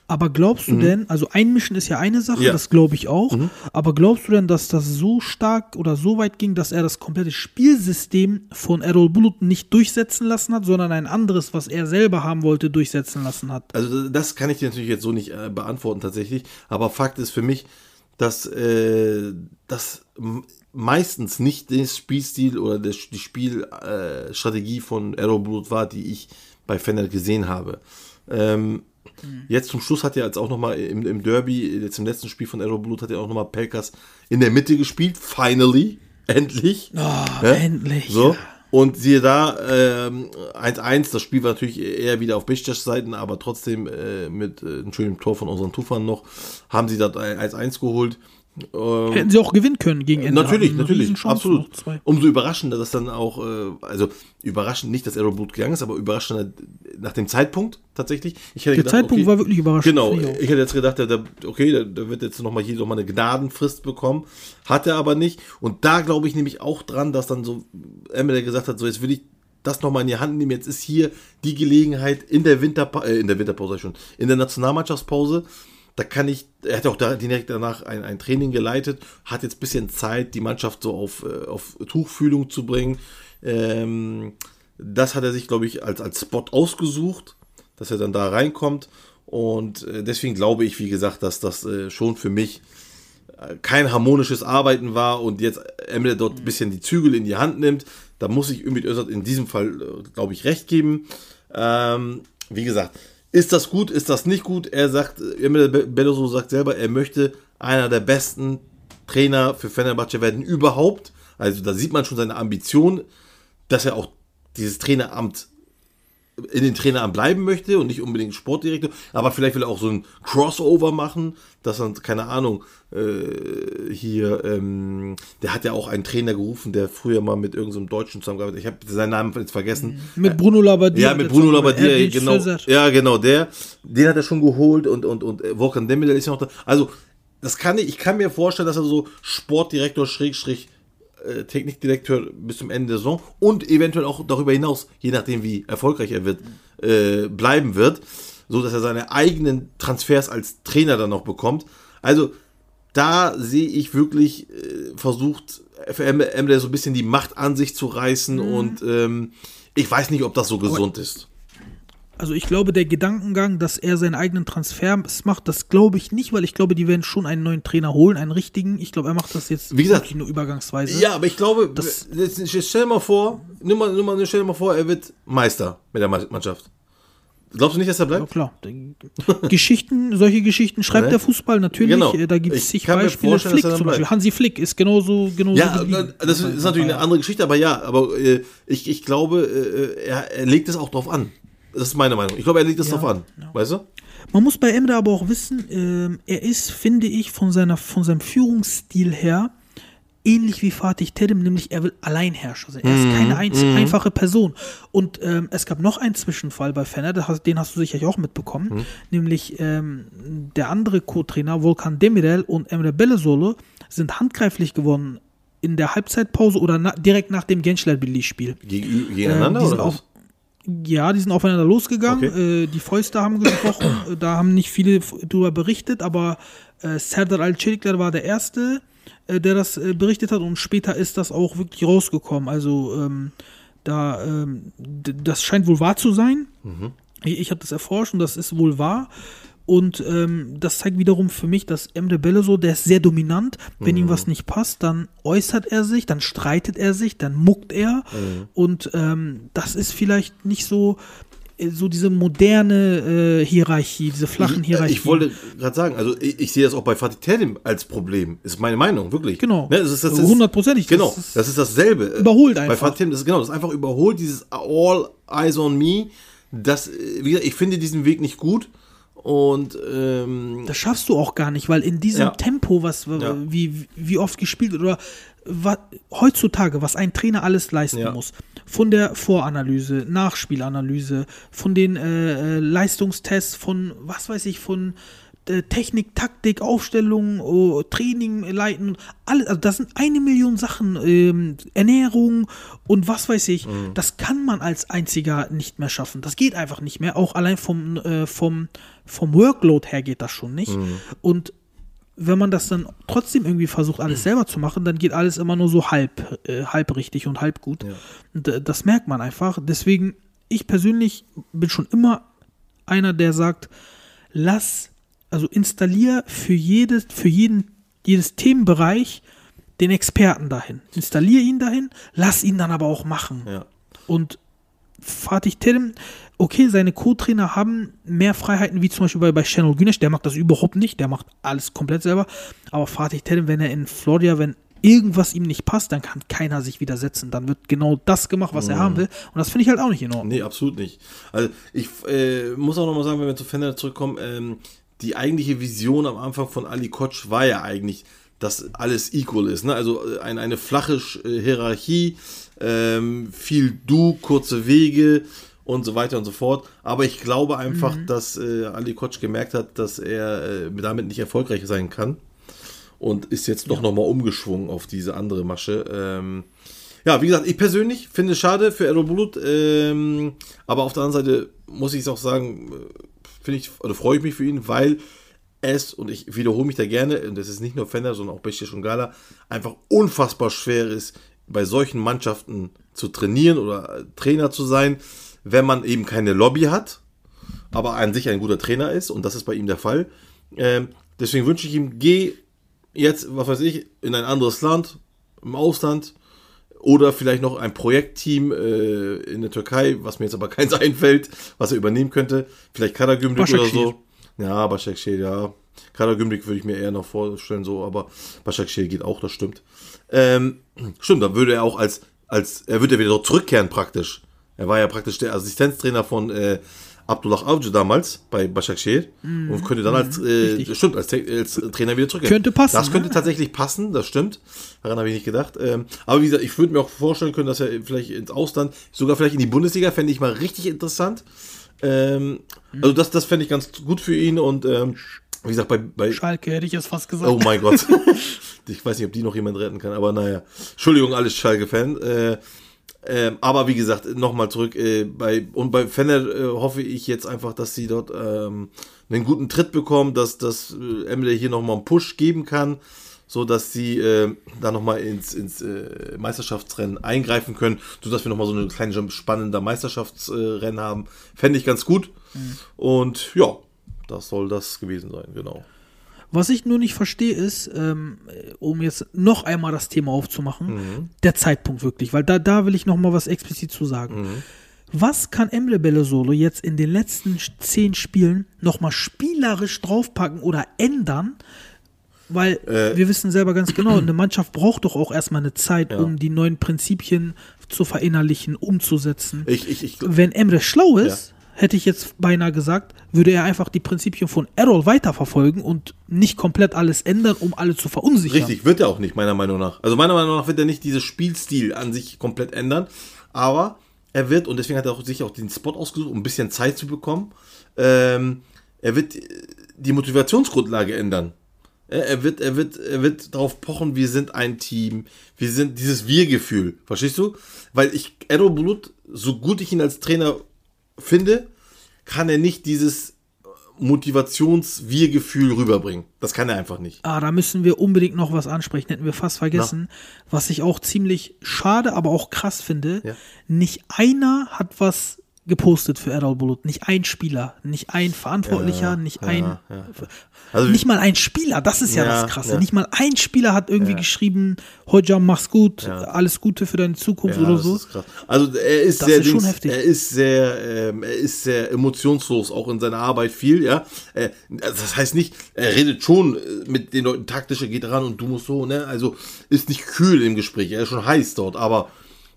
Aber glaubst du denn, also einmischen ist ja eine Sache, Mhm. Ja. Mhm. das glaube ich auch, aber glaubst du denn, dass das so stark oder so weit ging, dass er das komplette Spielsystem von Errol Bulut nicht durchsetzen lassen hat, sondern ein anderes, was er selber haben wollte, durchsetzen lassen hat? Also das kann ich dir natürlich jetzt so nicht äh, beantworten tatsächlich. Aber Fakt ist für mich, dass äh, das m- meistens nicht der Spielstil oder der, die Spielstrategie äh, von Aeroblut war, die ich bei Fener gesehen habe. Ähm, Jetzt zum Schluss hat er jetzt auch nochmal im, im Derby, jetzt im letzten Spiel von Aeroblut, hat er auch nochmal Pelkas in der Mitte gespielt. Finally. Endlich. Oh, Ja? endlich. So. Und siehe da, ähm, 1-1, das Spiel war natürlich eher wieder auf Besiktas Seiten, aber trotzdem äh, mit äh, einem schönen Tor von unseren Tufern noch, haben sie da 1-1 geholt. Ähm, Hätten sie auch gewinnen können gegen Ende. Natürlich, natürlich, Riesenchance absolut. Umso überraschender, dass dann auch, äh, also überraschend nicht, dass Aeroblut gegangen ist, aber überraschender nach dem Zeitpunkt tatsächlich. Ich hätte Der Zeitpunkt war wirklich überraschend, Genau, ich hätte jetzt gedacht, der, der, okay, der, der wird jetzt nochmal hier nochmal eine Gnadenfrist bekommen. Hat er aber nicht. Und da glaube ich nämlich auch dran, dass dann so Emre gesagt hat, so jetzt will ich das nochmal in die Hand nehmen. Jetzt ist hier die Gelegenheit in der Winterpause, äh, in der Winterpause schon, in der Nationalmannschaftspause. Da kann ich, er hat auch da direkt danach ein, ein Training geleitet, hat jetzt ein bisschen Zeit, die Mannschaft so auf, äh, auf Tuchfühlung zu bringen. Ähm, das hat er sich, glaube ich, als, als Spot ausgesucht, dass er dann da reinkommt. Und äh, deswegen glaube ich, wie gesagt, dass das äh, schon für mich kein harmonisches Arbeiten war und jetzt Emre dort ein bisschen die Zügel in die Hand nimmt. Da muss ich Ümit Özat in diesem Fall, glaube ich, recht geben. Ähm, wie gesagt, ist das gut, ist das nicht gut? Er sagt, Belloso sagt selber, er möchte einer der besten Trainer für Fenerbahce werden überhaupt. Also da sieht man schon seine Ambition, dass er auch dieses Traineramt in den Traineramt bleiben möchte und nicht unbedingt Sportdirektor, aber vielleicht will er auch so ein Crossover machen, dass dann, keine Ahnung, äh, hier, ähm, der hat ja auch einen Trainer gerufen, der früher mal mit irgendeinem so Deutschen zusammengearbeitet hat. Ich habe seinen Namen jetzt vergessen. Mit Bruno Labbadia. Ja, mit Bruno Labbadia, genau. Schlösser. Ja, genau, der, den hat er schon geholt und, und, und äh, Volkan Demirel ist ja noch da. Also, das kann ich, ich kann mir vorstellen, dass er so Sportdirektor, Schrägstrich, äh, Technikdirektor bis zum Ende der Saison und eventuell auch darüber hinaus, je nachdem wie erfolgreich er wird, äh, bleiben wird, so dass er seine eigenen Transfers als Trainer dann noch bekommt. Also, da sehe ich wirklich äh, versucht, für Emre so ein bisschen die Macht an sich zu reißen und ähm, ich weiß nicht, ob das so gesund ist. Also ich glaube, der Gedankengang, dass er seinen eigenen Transfer macht, das glaube ich nicht, weil ich glaube, die werden schon einen neuen Trainer holen, einen richtigen. Ich glaube, er macht das jetzt Wie gesagt, nur übergangsweise. Ja, aber ich glaube, Das- jetzt, stell dir mal vor, nimm mal, nimm mal, stell dir mal vor, er wird Meister mit der Mannschaft. Glaubst du nicht, dass er Ja, bleibt? klar. Geschichten, solche Geschichten schreibt Ne? der Fußball natürlich. Genau. Äh, Da gibt es Ich zig kann mir Beispiele. Flick zum Beispiel. bleibt. Hansi Flick ist genauso, genauso Ja, das ist natürlich eine andere Geschichte, aber ja, aber äh, ich, ich glaube, äh, er, er legt es auch drauf an. Das ist meine Meinung. Ich glaube, er legt es drauf an. Weißt du? Man muss bei Emre aber auch wissen, ähm, er ist, finde ich, von, seiner, von seinem Führungsstil her ähnlich wie Fatih Terim, nämlich er will Alleinherrscher sein. Er ist keine einz einfache Person. Und ähm, es gab noch einen Zwischenfall bei Fener, den hast du sicherlich auch mitbekommen, nämlich ähm, der andere Co-Trainer, Volkan Demirel und Emre Belesolo, sind handgreiflich geworden in der Halbzeitpause oder na, direkt nach dem Gençlerbirliği-Spiel. Gegen, gegeneinander Ähm, oder was? Ja, die sind aufeinander losgegangen. Okay. Äh, die Fäuste haben gesprochen. Da haben nicht viele drüber berichtet, aber äh, Serdar Al-Çelikler war der Erste, äh, der das äh, berichtet hat und später ist das auch wirklich rausgekommen. Also ähm, da, ähm, das scheint wohl wahr zu sein. Ich, ich habe das erforscht und das ist wohl wahr. Und ähm, das zeigt wiederum für mich, dass Emre Belleso, der ist sehr dominant. Wenn ihm was nicht passt, dann äußert er sich, dann streitet er sich, dann muckt er. Und ähm, das ist vielleicht nicht so, äh, so diese moderne äh, Hierarchie, diese flachen Ich, Hierarchien. ich wollte gerade sagen, also ich, ich sehe das auch bei Fatih Terim als Problem. Ist meine Meinung, wirklich. Genau. Ne, das das Hundertprozentig, das Genau, ist- das ist dasselbe. Überholt Bei einfach. Fatih Terim, das ist genau, das ist einfach überholt, dieses All Eyes on Me. Das, äh, wie gesagt, ich finde diesen Weg nicht gut. Und ähm, Das schaffst du auch gar nicht, weil in diesem Ja. Tempo, was Ja. wie, wie oft gespielt wird, oder wa, heutzutage, was ein Trainer alles leisten Ja. muss. Von der Voranalyse, Nachspielanalyse, von den äh, äh, Leistungstests, von was weiß ich, von Technik, Taktik, Aufstellung, oh, Training leiten, alles, also das sind eine Million Sachen, ähm, Ernährung und was weiß ich, Mhm. das kann man als einziger nicht mehr schaffen. Das geht einfach nicht mehr. Auch allein vom, äh, vom, vom Workload her geht das schon nicht. Mhm. Und wenn man das dann trotzdem irgendwie versucht, alles selber zu machen, dann geht alles immer nur so halb, äh, halb richtig und halb gut. Und äh, das merkt man einfach. Deswegen, ich persönlich bin schon immer einer, der sagt, lass, also installier für jedes, für jeden, jedes Themenbereich den Experten dahin. Installier ihn dahin, lass ihn dann aber auch machen. ja. Und Fatih Terim, okay, seine Co-Trainer haben mehr Freiheiten, wie zum Beispiel bei, bei Şenol Güneş, der macht das überhaupt nicht, der macht alles komplett selber. Aber Fatih Terim, wenn er in Florida, wenn irgendwas ihm nicht passt, dann kann keiner sich widersetzen. Dann wird genau das gemacht, was er haben will. Und das finde ich halt auch nicht in Ordnung. Nee, absolut nicht. Also ich äh, muss auch nochmal sagen, wenn wir zu Fender zurückkommen, ähm, die eigentliche Vision am Anfang von Ali Koch war ja eigentlich, dass alles equal ist. Ne? Also äh, ein, eine flache äh, Hierarchie, ähm, viel Du, kurze Wege und so weiter und so fort. Aber ich glaube einfach, dass äh, Ali Koch gemerkt hat, dass er äh, damit nicht erfolgreich sein kann. Und ist jetzt doch nochmal umgeschwungen auf diese andere Masche. Ähm, ja, wie gesagt, ich persönlich finde es schade für Errol Bulut, ähm, aber auf der anderen Seite muss ich es auch sagen, äh, finde ich, oder freue ich mich für ihn, weil es, und ich wiederhole mich da gerne, und das ist nicht nur Fender, sondern auch Beşiktaş und Gala, einfach unfassbar schwer ist, bei solchen Mannschaften zu trainieren oder Trainer zu sein, wenn man eben keine Lobby hat, aber an sich ein guter Trainer ist, und das ist bei ihm der Fall. Ähm, deswegen wünsche ich ihm, geh jetzt, was weiß ich, in ein anderes Land, im Ausland, Oder vielleicht noch ein Projektteam äh, in der Türkei, was mir jetzt aber keins einfällt, was er übernehmen könnte. Vielleicht Karagümrük oder so. Ja, Başakşehir, ja. Karagümrük würde ich mir eher noch vorstellen, so, aber Başakşehir geht auch, das stimmt. Ähm, stimmt, da würde er auch als, als er würde ja wieder zurückkehren praktisch. Er war ja praktisch der Assistenztrainer von äh, Abdullah Avcı damals bei Başakşehir und könnte dann als, äh, richtig. stimmt, als, als Trainer wieder zurückkehren. Könnte passen, Das könnte ne? tatsächlich passen, das stimmt. Daran habe ich nicht gedacht. Ähm, aber wie gesagt, ich würde mir auch vorstellen können, dass er vielleicht ins Ausland, sogar vielleicht in die Bundesliga, fände ich mal richtig interessant. Ähm, also das, das fände ich ganz gut für ihn und ähm, wie gesagt, bei, bei Schalke hätte ich jetzt fast gesagt. Oh mein Gott. ich weiß nicht, ob die noch jemand retten kann, aber naja. Entschuldigung, alles Schalke-Fan. Äh, ähm, aber wie gesagt, nochmal zurück. Äh, bei, und bei Fenner äh, hoffe ich jetzt einfach, dass sie dort ähm, einen guten Tritt bekommen, dass, dass äh, Emre hier nochmal einen Push geben kann, so dass sie äh, da nochmal ins, ins äh, Meisterschaftsrennen eingreifen können, sodass wir nochmal so eine kleine spannende Meisterschaftsrennen haben. Fände ich ganz gut. Und ja, das soll das gewesen sein, genau. Was ich nur nicht verstehe, ist, ähm, um jetzt noch einmal das Thema aufzumachen, der Zeitpunkt wirklich, weil da, da will ich noch mal was explizit zu sagen. Was kann Emre Bellersolo jetzt in den letzten zehn Spielen noch mal spielerisch draufpacken oder ändern? Weil wir wissen selber ganz genau, eine Mannschaft braucht doch auch erstmal eine Zeit, um die neuen Prinzipien zu verinnerlichen, umzusetzen. Ich, ich, ich, Wenn Emre schlau ist, hätte ich jetzt beinahe gesagt, würde er einfach die Prinzipien von Errol weiterverfolgen und nicht komplett alles ändern, um alle zu verunsichern. Richtig, wird er auch nicht, meiner Meinung nach. Also meiner Meinung nach wird er nicht dieses Spielstil an sich komplett ändern, aber er wird, und deswegen hat er auch, sich auch den Spot ausgesucht, um ein bisschen Zeit zu bekommen, ähm, er wird äh, die Motivationsgrundlage ändern. Er wird, er wird, er wird darauf pochen, wir sind ein Team, wir sind dieses Wir-Gefühl, verstehst du? Weil ich, Errol Bulut, so gut ich ihn als Trainer finde, kann er nicht dieses Motivations-Wir-Gefühl rüberbringen. Das kann er einfach nicht. Ah, da müssen wir unbedingt noch was ansprechen, hätten wir fast vergessen. Was ich auch ziemlich schade, aber auch krass finde. Ja. Nicht einer hat was gepostet für Errol Bulut. Nicht ein Spieler, nicht ein Verantwortlicher, nicht ein. Also- nicht mal ein Spieler, das ist ja, Ja, das Krasse. ja. Nicht mal ein Spieler hat irgendwie geschrieben, Hojam, mach's gut, alles Gute für deine Zukunft Ja, oder das so. ist krass. Also er ist Das sehr, ist schon Dings- heftig. er ist sehr, ähm, er ist sehr emotionslos auch in seiner Arbeit viel, ja. Äh, also das heißt nicht, er redet schon äh, mit den Leuten taktisch, er geht ran und du musst so, ne. Also ist nicht kühl im Gespräch, er ist schon heiß dort, aber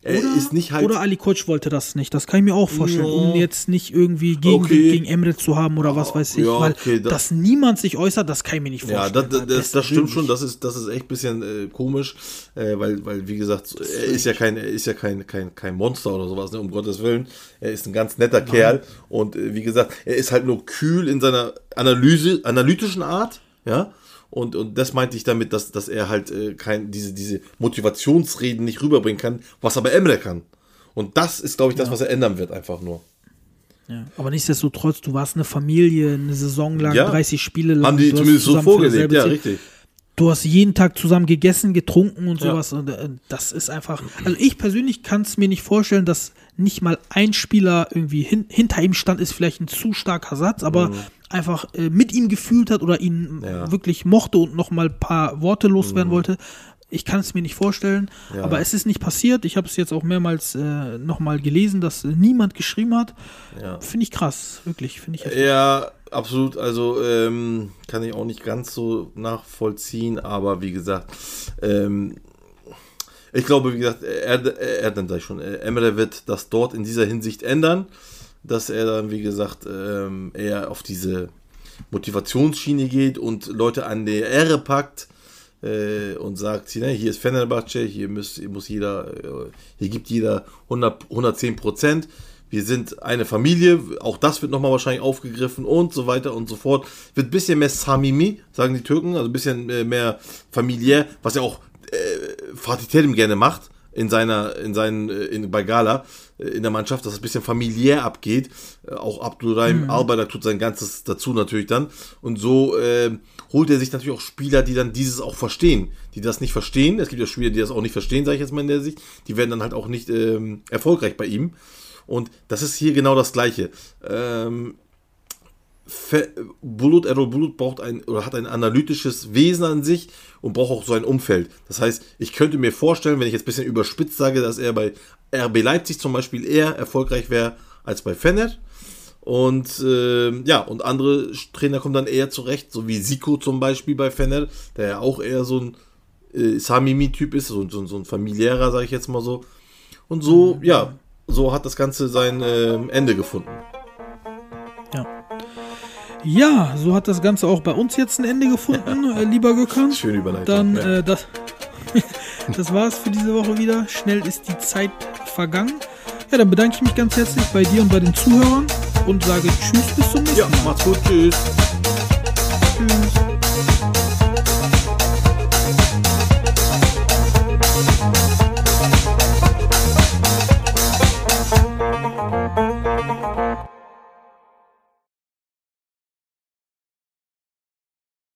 er ist nicht halt. Oder Ali Koç wollte das nicht. Das kann ich mir auch vorstellen, Ja. um jetzt nicht irgendwie gegen, Okay. gegen Emre zu haben oder was weiß ich. Ja, weil okay, da- dass niemand sich äußert, das kann ich mir nicht ja, vorstellen. das, das, das stimmt schon, das ist, das ist echt ein bisschen äh, komisch, äh, weil, weil, wie gesagt, er ist ja kein, er ist ja kein, kein, kein Monster oder sowas, ne, um Gottes Willen. Er ist ein ganz netter Kerl und äh, wie gesagt, er ist halt nur kühl in seiner Analyse, analytischen Art, ja. Und, und das meinte ich damit, dass, dass er halt äh, kein, diese, diese Motivationsreden nicht rüberbringen kann, was aber Emre kann. Und das ist, glaube ich, das, was er ändern wird, einfach nur. Ja, aber nichtsdestotrotz, du warst eine Familie, eine Saison lang, Ja. 30 Spiele lang. Haben die zumindest so vorgelebt, ja, richtig. Du hast jeden Tag zusammen gegessen, getrunken und Ja. sowas. Und, äh, das ist einfach. Also ich persönlich kann es mir nicht vorstellen, dass nicht mal ein Spieler irgendwie hin, hinter ihm stand, ist vielleicht ein zu starker Satz, aber einfach äh, mit ihm gefühlt hat oder ihn Mhm. Ja. Mhm. wirklich mochte und noch mal ein paar Worte loswerden wollte. Ich kann es mir nicht vorstellen, Ja. aber es ist nicht passiert. Ich habe es jetzt auch mehrmals äh, noch mal gelesen, dass äh, niemand geschrieben hat. Ja. Finde ich krass, wirklich. Finde ich heftig. Ja, absolut. Also ähm, kann ich auch nicht ganz so nachvollziehen, aber wie gesagt, ähm, ich glaube, wie gesagt, er, er, er dann sag ich schon, äh, Emre wird das dort in dieser Hinsicht ändern, dass er dann, wie gesagt, ähm, eher auf diese Motivationsschiene geht und Leute an die Ehre packt äh, und sagt, ne, hier ist Fenerbahce, hier, müsst, muss jeder, äh, hier gibt jeder 100, 110 Prozent. Wir sind eine Familie, auch das wird nochmal wahrscheinlich aufgegriffen und so weiter und so fort. Wird ein bisschen mehr Samimi, sagen die Türken, also ein bisschen äh, mehr familiär, was ja auch äh, Fatih Terim gerne macht in seiner, in seinen, äh, in, bei Gala, in der Mannschaft, dass es ein bisschen familiär abgeht. Äh, auch Abdurrahim mhm. Albayrak tut sein Ganzes dazu natürlich dann. Und so äh, holt er sich natürlich auch Spieler, die dann dieses auch verstehen, die das nicht verstehen. Es gibt ja Spieler, die das auch nicht verstehen, sage ich jetzt mal in der Sicht. Die werden dann halt auch nicht ähm, erfolgreich bei ihm. Und das ist hier genau das Gleiche. Ähm, Bulut, Errol Bulut braucht ein oder hat ein analytisches Wesen an sich und braucht auch so ein Umfeld. Das heißt, ich könnte mir vorstellen, wenn ich jetzt ein bisschen überspitzt sage, dass er bei RB Leipzig zum Beispiel eher erfolgreich wäre als bei Fener. Und äh, ja, und andere Trainer kommen dann eher zurecht, so wie Siko zum Beispiel bei Fener, der ja auch eher so ein äh, Samimi-Typ ist, so, so, so ein familiärer, sage ich jetzt mal so. Und so, ja, so hat das Ganze sein ähm, Ende gefunden. Ja, so hat das Ganze auch bei uns jetzt ein Ende gefunden, äh, lieber Gökhan. Schöne Überleitung. Dann, ja. äh, das, das war's für diese Woche wieder. Schnell ist die Zeit vergangen. Ja, dann bedanke ich mich ganz herzlich bei dir und bei den Zuhörern und sage Tschüss, bis zum nächsten ja, Mal. macht's gut, tschüss. Tschüss.